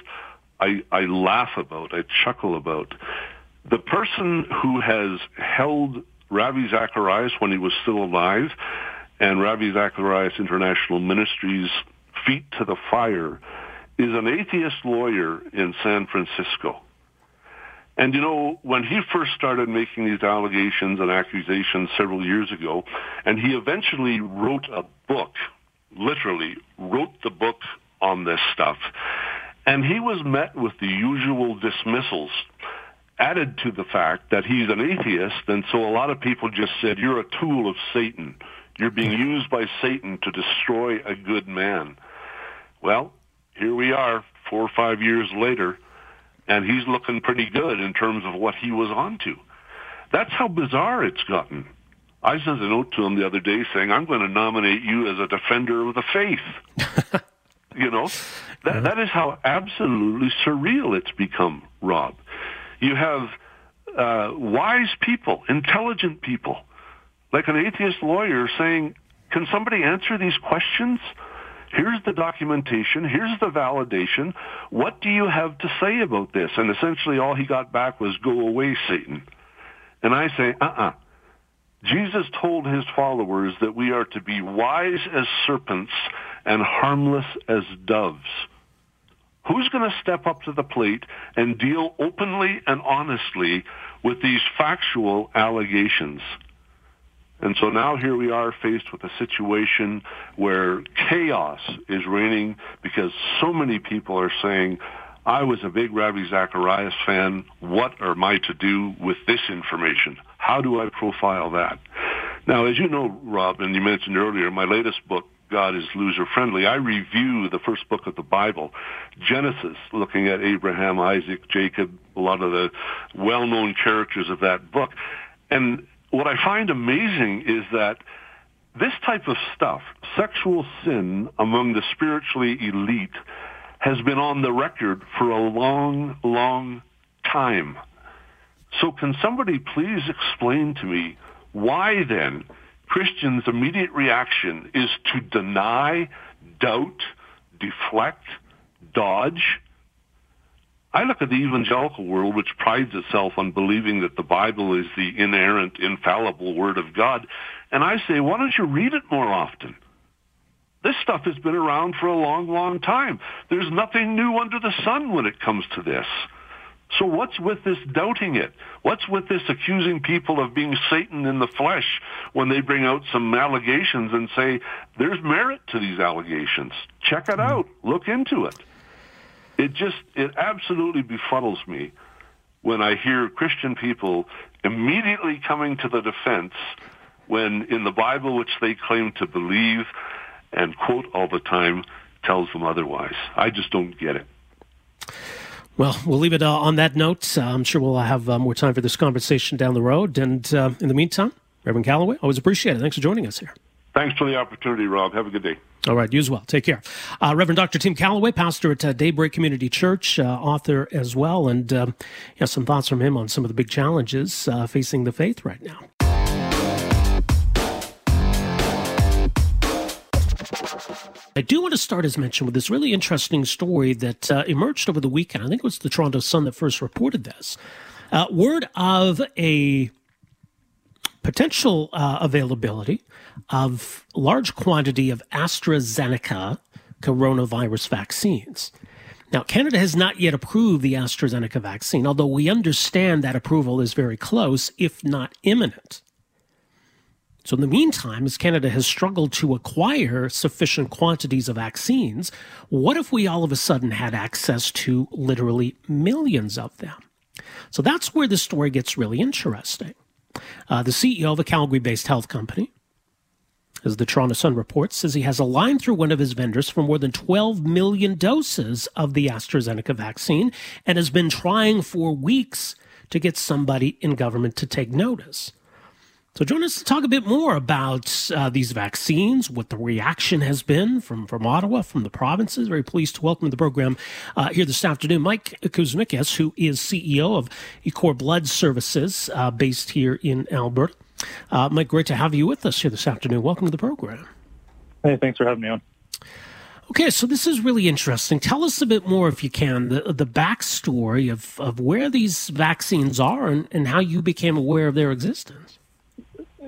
I I laugh about, I chuckle about the person who has held Ravi Zacharias when he was still alive and Ravi Zacharias International Ministries feet to the fire is an atheist lawyer in San Francisco. And you know, when he first started making these allegations and accusations several years ago, and he eventually wrote a book, literally wrote the book on this stuff, and he was met with the usual dismissals added to the fact that he's an atheist, and so a lot of people just said, you're a tool of Satan. You're being used by Satan to destroy a good man. Well, here we are, four or five years later, and he's looking pretty good in terms of what he was onto. That's how bizarre it's gotten. I sent a note to him the other day saying, I'm going to nominate you as a defender of the faith. <laughs> you know, that, that is how absolutely surreal it's become, Rob. You have uh, wise people, intelligent people, like an atheist lawyer saying, can somebody answer these questions? Here's the documentation. Here's the validation. What do you have to say about this? And essentially all he got back was, go away, Satan. And I say, uh-uh. Jesus told his followers that we are to be wise as serpents and harmless as doves. Who's going to step up to the plate and deal openly and honestly with these factual allegations? And so now here we are faced with a situation where chaos is reigning because so many people are saying, I was a big Ravi Zacharias fan. What am I to do with this information? How do I profile that? Now, as you know, Rob, and you mentioned earlier, my latest book, God is loser friendly. I review the first book of the Bible, Genesis, looking at Abraham, Isaac, Jacob, a lot of the well-known characters of that book. And what I find amazing is that this type of stuff, sexual sin among the spiritually elite, has been on the record for a long, long time. So can somebody please explain to me why then Christians' immediate reaction is to deny, doubt, deflect, dodge, I look at the evangelical world, which prides itself on believing that the Bible is the inerrant, infallible Word of God, and I say, why don't you read it more often? This stuff has been around for a long, long time. There's nothing new under the sun when it comes to this. So what's with this doubting it? What's with this accusing people of being Satan in the flesh when they bring out some allegations and say, there's merit to these allegations? Check it hmm. out. Look into it it just it absolutely befuddles me when I hear Christian people immediately coming to the defense when in the Bible which they claim to believe and quote all the time tells them otherwise. I just don't get it. Well, we'll leave it uh, on that note. Uh, I'm sure we'll have uh, more time for this conversation down the road. And uh, in the meantime, Reverend Calloway, I always appreciate it. Thanks for joining us here. Thanks for the opportunity, Rob. Have a good day. All right, you as well. Take care. Uh, Reverend Dr. Tim Calloway, pastor at uh, Daybreak Community Church, uh, author as well, and uh, yeah, some thoughts from him on some of the big challenges uh, facing the faith right now. I do want to start, as mentioned, with this really interesting story that uh, emerged over the weekend. I think it was the Toronto Sun that first reported this. Uh, word of a potential availability of large quantity of AstraZeneca coronavirus vaccines. Now, Canada has not yet approved the AstraZeneca vaccine, although we understand that approval is very close, if not imminent. So, in the meantime, as Canada has struggled to acquire sufficient quantities of vaccines, what if we all of a sudden had access to literally millions of them? So, that's where the story gets really interesting. Uh, the CEO of a Calgary based health company, as the Toronto Sun reports, says he has a line through one of his vendors for more than 12 million doses of the AstraZeneca vaccine and has been trying for weeks to get somebody in government to take notice. So join us to talk a bit more about uh, these vaccines, what the reaction has been from, from Ottawa, from the provinces. Very pleased to welcome to the program uh, here this afternoon Mike Kuzmickas, who is CEO of ICOR Blood Services uh, based here in Alberta. Uh, Mike, great to have you with us here this afternoon. Welcome to the program. Hey, thanks for having me on. Okay, so this is really interesting. Tell us a bit more, if you can, the the backstory of, of where these vaccines are and, and how you became aware of their existence.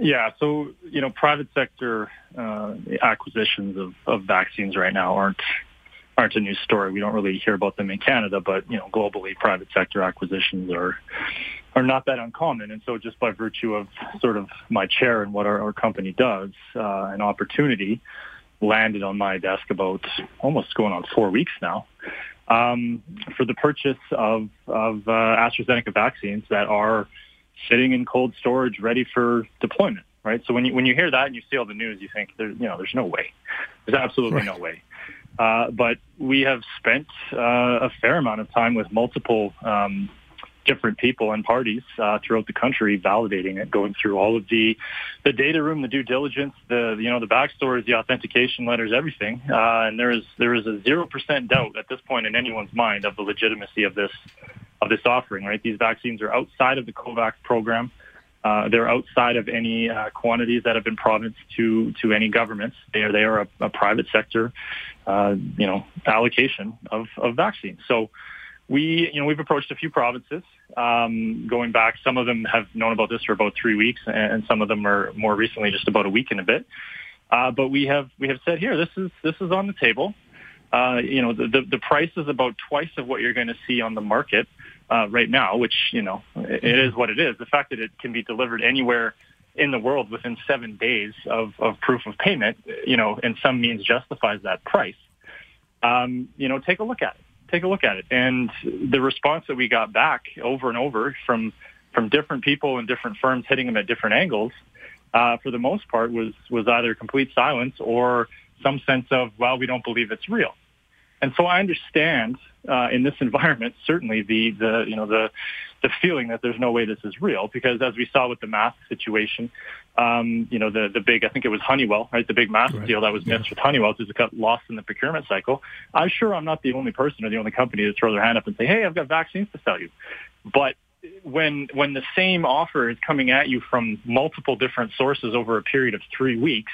Yeah, so you know, private sector uh, acquisitions of, of vaccines right now aren't aren't a new story. We don't really hear about them in Canada, but you know, globally, private sector acquisitions are are not that uncommon. And so, just by virtue of sort of my chair and what our, our company does, uh, an opportunity landed on my desk about almost going on four weeks now um, for the purchase of of uh, AstraZeneca vaccines that are sitting in cold storage, ready for deployment. Right. So when you when you hear that and you see all the news, you think there, you know, there's no way. There's absolutely right. no way. Uh, but we have spent uh, a fair amount of time with multiple um, different people and parties uh, throughout the country validating it, going through all of the the data room, the due diligence, the you know the backstories, the authentication letters, everything. Uh, and there is there is a zero percent doubt at this point in anyone's mind of the legitimacy of this of this offering. Right, these vaccines are outside of the COVAX program. Uh, they're outside of any uh, quantities that have been promised to to any governments. They are they are a, a private sector, uh, you know, allocation of of vaccines. So we you know we've approached a few provinces um, going back. Some of them have known about this for about three weeks, and some of them are more recently just about a week and a bit. Uh, but we have we have said here this is this is on the table. Uh, you know the, the the price is about twice of what you're going to see on the market uh, right now, which you know it is what it is. The fact that it can be delivered anywhere in the world within seven days of, of proof of payment, you know, in some means justifies that price. Um, you know, take a look at it. Take a look at it. And the response that we got back over and over from from different people and different firms hitting them at different angles, uh, for the most part, was was either complete silence or some sense of, well, we don't believe it's real. And so I understand uh, in this <laughs> environment certainly the the you know the the feeling that there's no way this is real because as we saw with the mask situation, um, you know the the big I think it was Honeywell right the big mask right. deal that was missed yeah. with Honeywell just got lost in the procurement cycle. I'm sure I'm not the only person or the only company to throw their hand up and say, hey, I've got vaccines to sell you, but when when the same offer is coming at you from multiple different sources over a period of three weeks,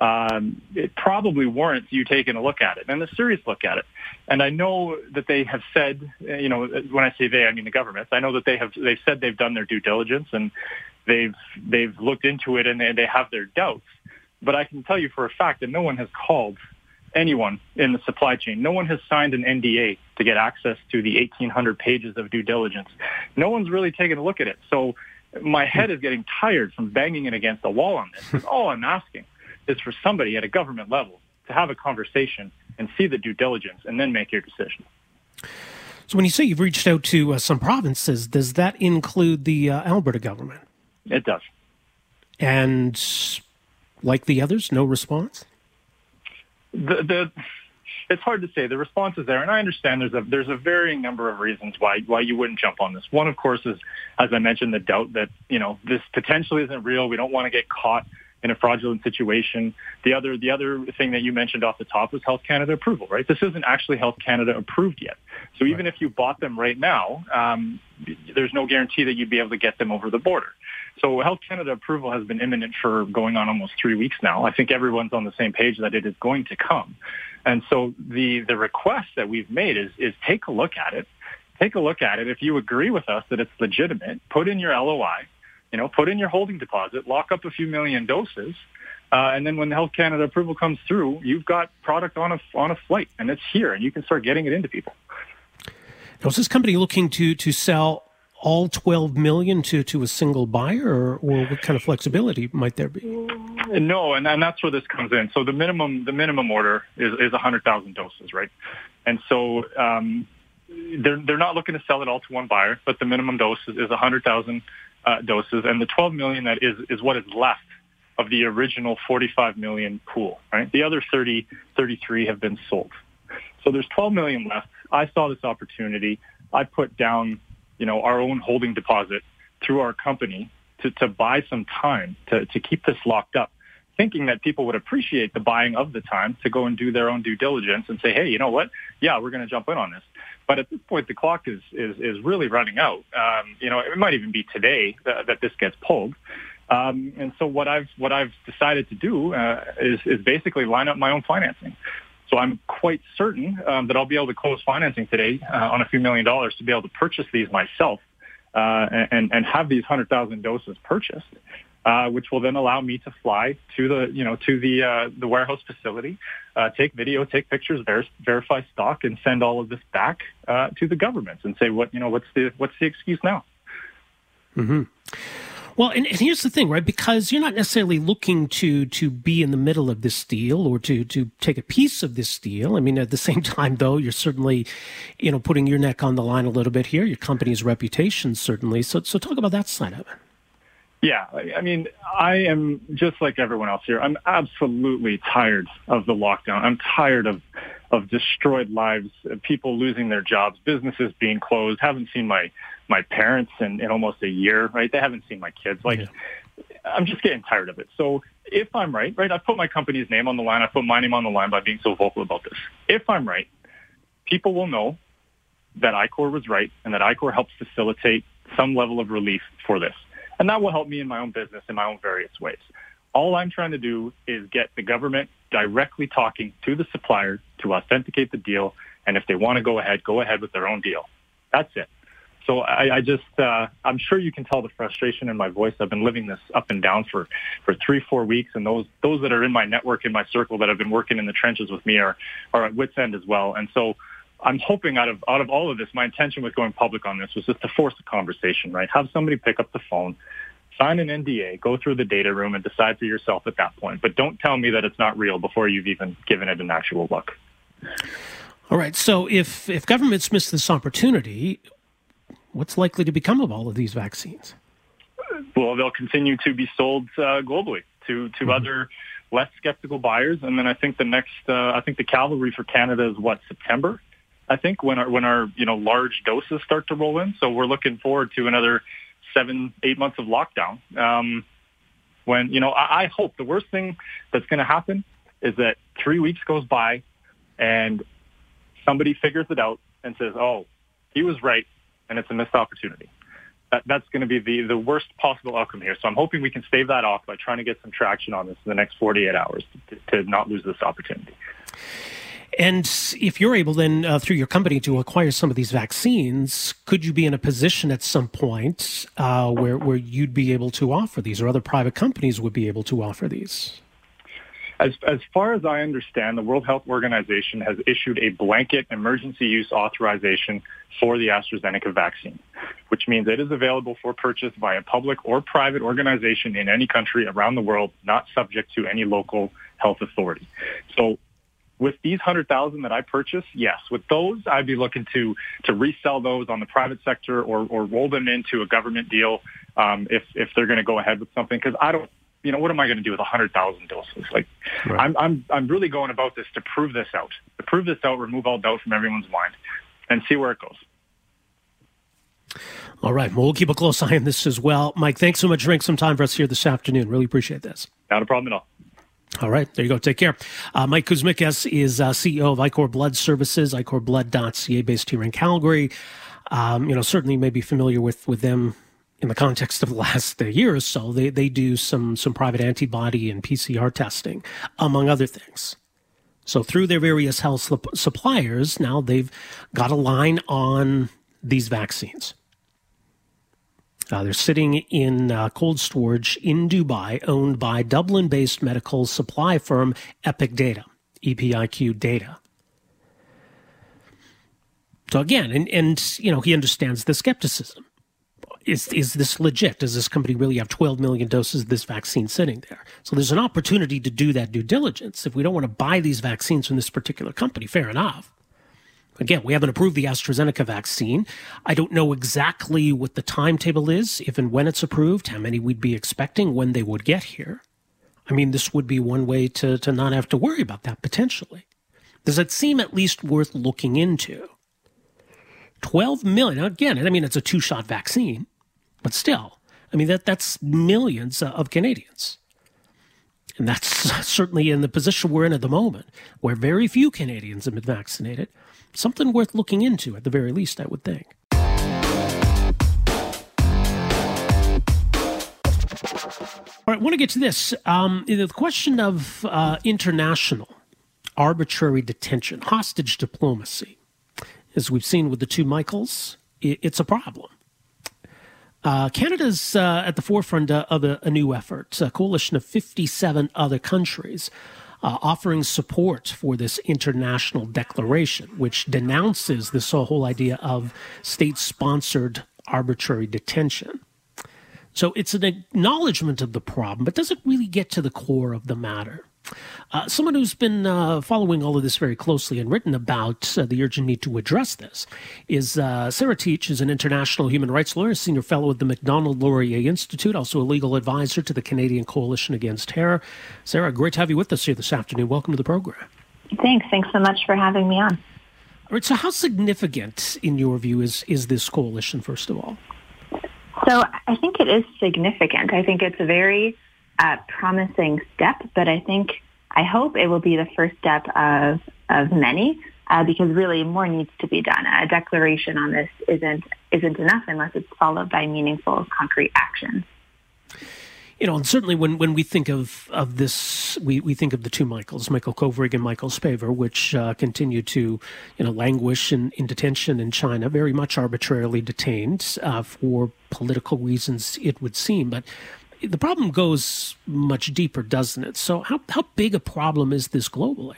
um, it probably warrants you taking a look at it and a serious look at it. And I know that they have said, you know, when I say they, I mean the government. I know that they have they've said they've done their due diligence and they've they've looked into it and they, they have their doubts. But I can tell you for a fact that no one has called anyone in the supply chain. No one has signed an NDA to get access to the 1,800 pages of due diligence. No one's really taken a look at it. So my head is getting tired from banging it against the wall on this. All I'm asking is for somebody at a government level to have a conversation and see the due diligence and then make your decision. So, when you say you've reached out to uh, some provinces, does that include the uh, Alberta government? It does. And like the others, no response. The, the it's hard to say. The response is there, and I understand there's a there's a varying number of reasons why why you wouldn't jump on this. One, of course, is as I mentioned, the doubt that you know this potentially isn't real. We don't want to get caught in a fraudulent situation. The other, the other thing that you mentioned off the top was Health Canada approval, right? This isn't actually Health Canada approved yet. So even right. if you bought them right now, um, there's no guarantee that you'd be able to get them over the border. So Health Canada approval has been imminent for going on almost three weeks now. I think everyone's on the same page that it is going to come. And so the, the request that we've made is, is take a look at it. Take a look at it. If you agree with us that it's legitimate, put in your LOI you know, put in your holding deposit, lock up a few million doses, uh, and then when the Health Canada approval comes through, you've got product on a on a flight, and it's here, and you can start getting it into people. Now, is this company looking to to sell all 12 million to, to a single buyer, or, or what kind of flexibility might there be? No, and, and that's where this comes in. So the minimum the minimum order is is 100,000 doses, right? And so um, they're they're not looking to sell it all to one buyer, but the minimum dose is, is 100,000 uh, doses, and the 12 million that is is what is left of the original 45 million pool. Right, the other 30, 33 have been sold. So there's 12 million left. I saw this opportunity. I put down, you know, our own holding deposit through our company to, to buy some time to, to keep this locked up, thinking that people would appreciate the buying of the time to go and do their own due diligence and say, hey, you know what? Yeah, we're going to jump in on this. But at this point, the clock is is, is really running out. Um, you know, it might even be today that, that this gets pulled. Um, and so what I've what I've decided to do uh, is is basically line up my own financing. So I'm quite certain um, that I'll be able to close financing today uh, on a few million dollars to be able to purchase these myself uh, and and have these hundred thousand doses purchased. uh, which will then allow me to fly to the you know to the uh, the warehouse facility, uh, take video, take pictures, ver- verify stock, and send all of this back uh, to the government and say what you know what's the what's the excuse now. Mm-hmm. Well, and, and, here's the thing, right? Because you're not necessarily looking to to be in the middle of this deal or to to take a piece of this deal. I mean, at the same <laughs> time, though, you're certainly, you know, putting your neck on the line a little bit here. Your company's reputation, certainly. So, so talk about that side of it. Yeah, I mean, I am just like everyone else here. I'm absolutely tired of the lockdown. I'm tired of of destroyed lives, people losing their jobs, businesses being closed. Haven't seen my my parents in, in almost a year, right? They haven't seen my kids. Like, yeah. I'm just getting tired of it. So if I'm right, right, I put my company's name on the line. I put my name on the line by being so vocal about this. If I'm right, people will know that ICOR was right and that ICOR helps facilitate some level of relief for this. And that will help me in my own business in my own various ways. All I'm trying to do is get the government directly talking to the supplier to authenticate the deal. And if they want to go ahead, go ahead with their own deal. That's it. So I, I just, uh, I'm sure you can tell the frustration in my voice. I've been living this up and down for, for three, four weeks. And those, those that are in my network, in my circle that have been working in the trenches with me are, are at wit's end as well. And so I'm hoping out of, out of all of this, my intention with going public on this was just to force a conversation, right? Have somebody pick up the phone, sign an NDA, go through the data room and decide for yourself at that point. But don't tell me that it's not real before you've even given it an actual look. All right. So if if governments miss this opportunity, what's likely to become of all of these vaccines? Well, they'll continue to be sold uh, globally to to mm-hmm. other less skeptical buyers, and then I think the next uh, I think the cavalry for Canada is what September. I think when our when our you know large doses start to roll in, so we're looking forward to another seven eight months of lockdown. Um, when you know I, I hope the worst thing that's going to happen is that three weeks goes by and somebody figures it out and says, "Oh, he was right and it's a missed opportunity. That, that's going to be the, the worst possible outcome here. So I'm hoping we can stave that off by trying to get some traction on this in the next 48 hours to, to not lose this opportunity. And if you're able then uh, through your company to acquire some of these vaccines, could you be in a position at some point uh, where where you'd be able to offer these, or other private companies would be able to offer these? As, as far as I understand, the World Health Organization has issued a blanket emergency use authorization for the AstraZeneca vaccine, which means it is available for purchase by a public or private organization in any country around the world, not subject to any local health authority. So with these 100,000 that I purchased, yes, with those, I'd be looking to, to resell those on the private sector or, or roll them into a government deal um, if, if they're going to go ahead with something. Because I don't, you know, what am I going to do with 100,000 doses? Like, right. I'm, I'm, I'm really going about this to prove this out, to prove this out, remove all doubt from everyone's mind, and see where it goes. All right. Well, we'll keep a close eye on this as well. Mike, thanks so much for making some time for us here this afternoon. Really appreciate this. Not a problem at all. All right, there you go. Take care. Uh, Mike Kuzmikas is uh, CEO of ICOR Blood Services, icorblood.ca, based here in Calgary. Um, you know, certainly you may be familiar with, with them in the context of the last year or so, they, they do some, some private antibody and PCR testing, among other things. So through their various health suppliers, now they've got a line on these vaccines. Uh, they're sitting in uh, cold storage in Dubai, owned by Dublin based medical supply firm Epic Data, EPIQ Data. So again, and, and you know, he understands the skepticism is is this legit? Does this company really have 12 million doses of this vaccine sitting there? So there's an opportunity to do that due diligence. If we don't want to buy these vaccines from this particular company, fair enough. Again, we haven't approved the AstraZeneca vaccine. I don't know exactly what the timetable is, if and when it's approved, how many we'd be expecting, when they would get here. I mean, this would be one way to, to not have to worry about that potentially. Does it seem at least worth looking into? 12 million, again, I mean, it's a two shot vaccine. But still, I mean, that, that's millions of Canadians. And that's <laughs> certainly in the position we're in at the moment, where very few Canadians have been vaccinated. Something worth looking into, at the very least, I would think. All right, I want to get to this. Um, the question of uh, international arbitrary detention, hostage diplomacy, as we've seen with the two Michaels, it's a problem. Uh, Canada's uh, at the forefront uh, of a, a, new effort, a coalition of 57 other countries uh, offering support for this international declaration, which denounces this whole idea of state sponsored arbitrary detention. So it's an acknowledgement of the problem, but does it really get to the core of the matter? Uh, someone who's been uh, following all of this very closely and written about uh, the urgent need to address this is uh, Sarah Teich, is an international human rights lawyer, senior fellow at the Macdonald Laurier Institute, also a legal advisor to the Canadian Coalition Against Terror. Sarah, great to have you with us here this afternoon. Welcome to the program. Thanks. Thanks so much for having me on. All right. So, how significant, in your view, is is this coalition? First of all. So, I think it is significant. I think it's a very uh, promising step, but I think I hope it will be the first step of of many. Uh, because really more needs to be done. A declaration on this isn't isn't enough unless it's followed by meaningful, concrete action. You know, and certainly when, when we think of, of this, we, we think of the two Michaels, Michael Kovrig and Michael Spavor, which uh, continue to, you know, languish in, in detention in China, very much arbitrarily detained uh, for political reasons, it would seem. But the problem goes much deeper, doesn't it? So, how, how big a problem is this globally?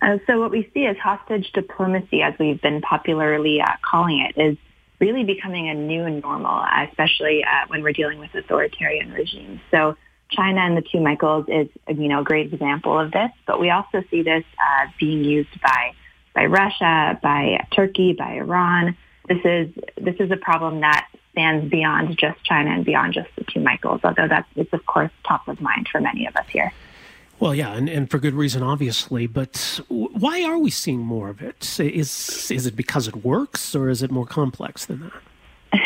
Uh, so, what we see as hostage diplomacy, as we've been popularly uh, calling it, is really becoming a new normal, especially uh, when we're dealing with authoritarian regimes. So, China and the two Michaels is, you know, a great example of this. But we also see this uh, being used by by Russia, by Turkey, by Iran. This is this is a problem that spans beyond just China and beyond just the two Michaels, although that is, of course, top of mind for many of us here. Well, yeah, and, and for good reason, obviously. But why are we seeing more of it? Is is it because it works, or is it more complex than that? <laughs>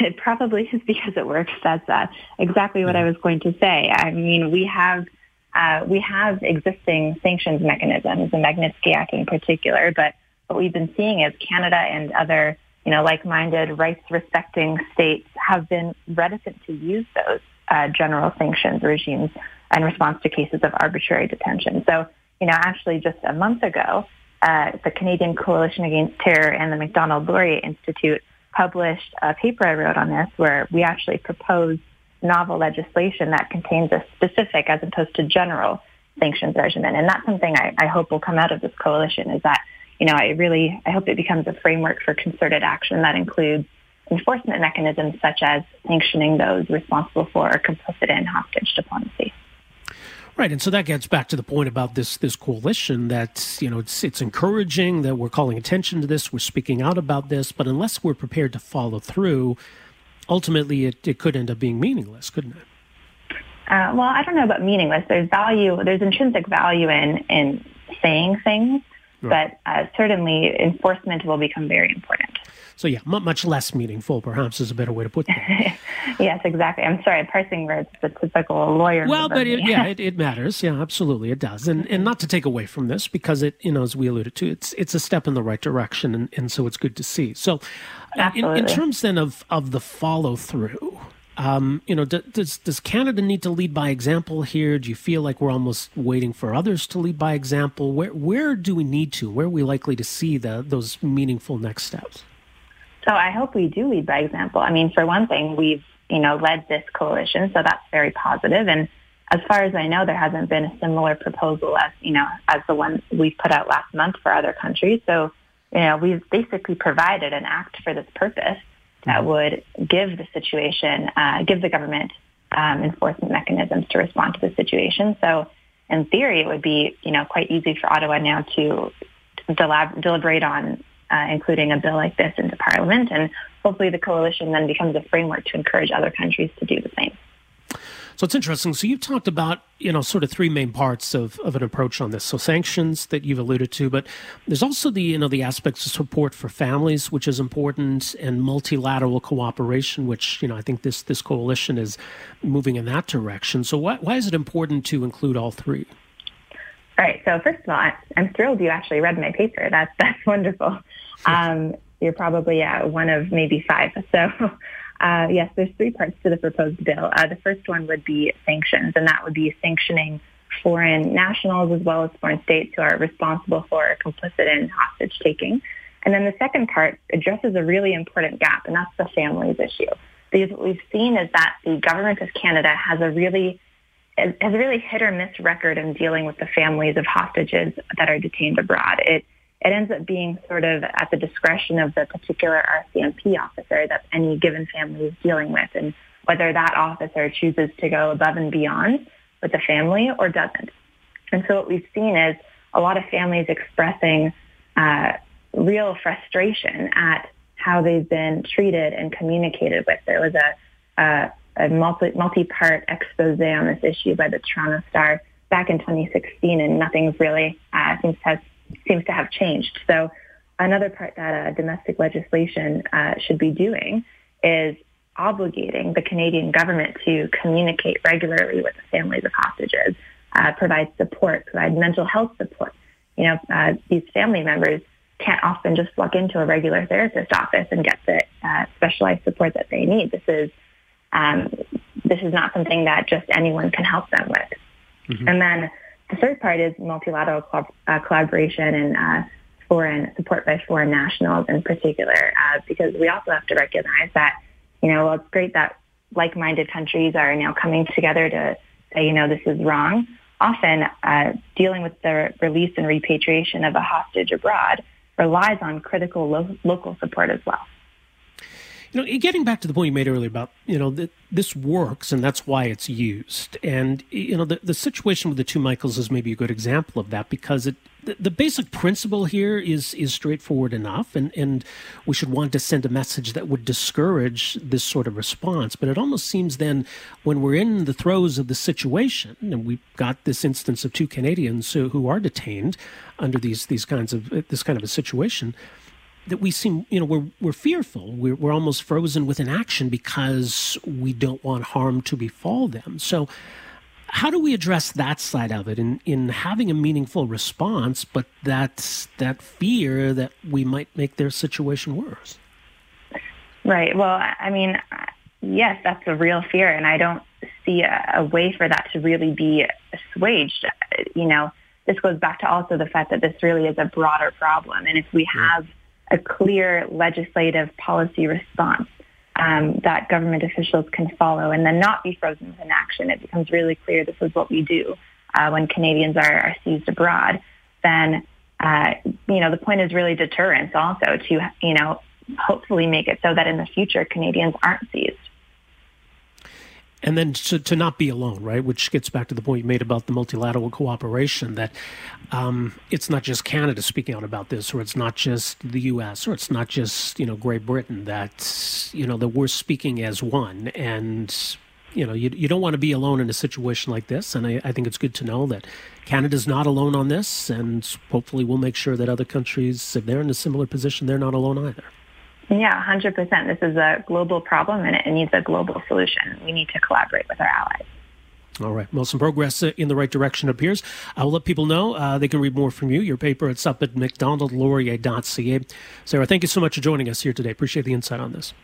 It probably is because it works. That's uh, exactly what I was going to say. I mean, we have uh, we have existing sanctions mechanisms, the Magnitsky Act in particular. But what we've been seeing is Canada and other you know, like-minded, rights-respecting states have been reticent to use those uh, general sanctions regimes in response to cases of arbitrary detention. So, you know, actually just a month ago, uh, the Canadian Coalition Against Terror and the Macdonald Laurier Institute published a paper I wrote on this where we actually proposed novel legislation that contains a specific as opposed to general sanctions regimen. And that's something I, I hope will come out of this coalition is that you know, I really, I hope it becomes a framework for concerted action that includes enforcement mechanisms such as sanctioning those responsible for or complicit in hostage diplomacy. Right, and so that gets back to the point about this this coalition that you know it's it's encouraging that we're calling attention to this, we're speaking out about this, but unless we're prepared to follow through, ultimately it, it could end up being meaningless, couldn't it? Uh, well, I don't know about meaningless. There's value. There's intrinsic value in in saying things, but uh, certainly enforcement will become very important. So yeah, much less meaningful, perhaps, is a better way to put that. <laughs> yes, exactly. I'm sorry, parsing words the typical lawyer. Well, but it, yeah, <laughs> it, it, matters. Yeah, absolutely, it does. And and not to take away from this because it, you know, as we alluded to, it's it's a step in the right direction, and, and so it's good to see. So, uh, in, in terms then of of the follow through, um, you know, does does Canada need to lead by example here? Do you feel like we're almost waiting for others to lead by example? Where where do we need to? Where are we likely to see the those meaningful next steps? So I hope we do lead by example. I mean, for one thing, we've you know led this coalition, so that's very positive. And as far as I know, there hasn't been a similar proposal as you know as the one we put out last month for other countries. So you know, we've basically provided an act for this purpose that would give the situation, uh, give the government um, enforcement mechanisms to respond to the situation. So in theory, it would be, you know, quite easy for Ottawa now to delab- deliberate on uh, including a bill like this into Parliament. And hopefully the coalition then becomes a framework to encourage other countries to do the same. So it's interesting. So you've talked about, you know, sort of three main parts of, of an approach on this. So sanctions that you've alluded to, but there's also the, you know, the aspects of support for families, which is important, and multilateral cooperation, which, you know, I think this, this coalition is moving in that direction. So why, why is it important to include all three? All right. So first of all, I'm thrilled you actually read my paper. That's, that's wonderful. Um, you're probably uh, one of maybe five. So uh, yes, there's three parts to the proposed bill. Uh, the first one would be sanctions, and that would be sanctioning foreign nationals as well as foreign states who are responsible for or complicit in hostage taking. And then the second part addresses a really important gap, and that's the families issue. Because what we've seen is that the government of Canada has a really has a really hit or miss record in dealing with the families of hostages that are detained abroad. It ends up being sort of at the discretion of the particular RCMP officer that any given family is dealing with, and whether that officer chooses to go above and beyond with the family or doesn't. And so what we've seen is a lot of families expressing uh, real frustration at how they've been treated and communicated with. There was a, a, a multi, multi-part expose on this issue by the Toronto Star back in 2016, and nothing's really uh, seems to have, seems to have changed. So another part that uh, domestic legislation uh, should be doing is obligating the Canadian government to communicate regularly with the families of hostages, uh, provide support, provide mental health support. You know, uh, these family members can't often just walk into a regular therapist office and get the uh, specialized support that they need. This is um, this is not something that just anyone can help them with. Mm-hmm. And then the third part is multilateral co- uh, collaboration and uh, foreign support by foreign nationals in particular, uh, because we also have to recognize that you know, well, it's great that like-minded countries are now coming together to say, you know, this is wrong. Often, uh, dealing with the release and repatriation of a hostage abroad relies on critical lo- local support as well. You know, getting back to the point you made earlier about you know that this works and that's why it's used, and you know the the situation with the two Michaels is maybe a good example of that because it the, the basic principle here is is straightforward enough, and and we should want to send a message that would discourage this sort of response. But it almost seems then when we're in the throes of the situation, and we've got this instance of two Canadians who, who are detained under these these kinds of this kind of a situation that we seem, you know, we're we're fearful. We're we're almost frozen with inaction because we don't want harm to befall them. So, how do we address that side of it in in having a meaningful response, but that's that fear that we might make their situation worse? Right. Well, I mean, yes, that's a real fear, and I don't see a, a way for that to really be assuaged. You know, this goes back to also the fact that this really is a broader problem, and if we have a clear legislative policy response um, that government officials can follow and then not be frozen in action. It becomes really clear this is what we do uh, when Canadians are, are seized abroad. Then, uh, you know, the point is really deterrence also to, you know, hopefully make it so that in the future Canadians aren't seized and then to, to not be alone, right? Which gets back to the point you made about the multilateral cooperation that um, it's not just Canada speaking out about this, or it's not just the U.S., or it's not just you know Great Britain. That you know that we're speaking as one, and you know you you don't want to be alone in a situation like this. And I, I think it's good to know that Canada's not alone on this, and hopefully we'll make sure that other countries, if they're in a similar position, they're not alone either. Yeah, 100%. This is a global problem and it needs a global solution. We need to collaborate with our allies. All right. Well, some progress uh, in the right direction appears. I will let people know uh, they can read more from you. Your paper, it's up at macdonaldlaurier.ca. Sarah, thank you so much for joining us here today. Appreciate the insight on this.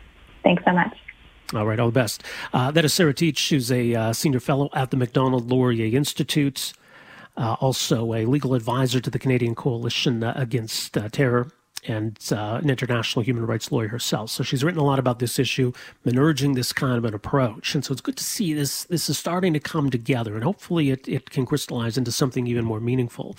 Thanks so much. All right. All the best. Uh, that is Sarah Teich, who's a uh, senior fellow at the Macdonald Laurier Institute, uh, also a legal advisor to the Canadian Coalition uh, Against Terror and uh, an international human rights lawyer herself. So she's written a lot about this issue, been urging this kind of an approach. And so it's good to see this this is starting to come together, and hopefully it, it can crystallize into something even more meaningful.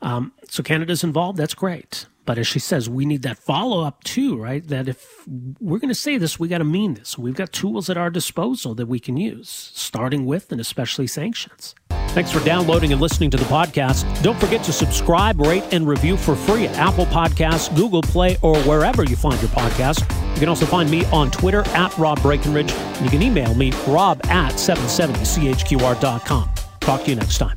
Um, so Canada's involved, that's great. But as she says, we need that follow up too, right? That if we're going to say this, we got to mean this. We've got tools at our disposal that we can use, starting with and especially sanctions. Thanks for downloading and listening to the podcast. Don't forget to subscribe, rate, and review for free at Apple Podcasts, Google Play, or wherever you find your podcast. You can also find me on Twitter at Rob Breckenridge. You can email me, rob at 770chqr.com. Talk to you next time.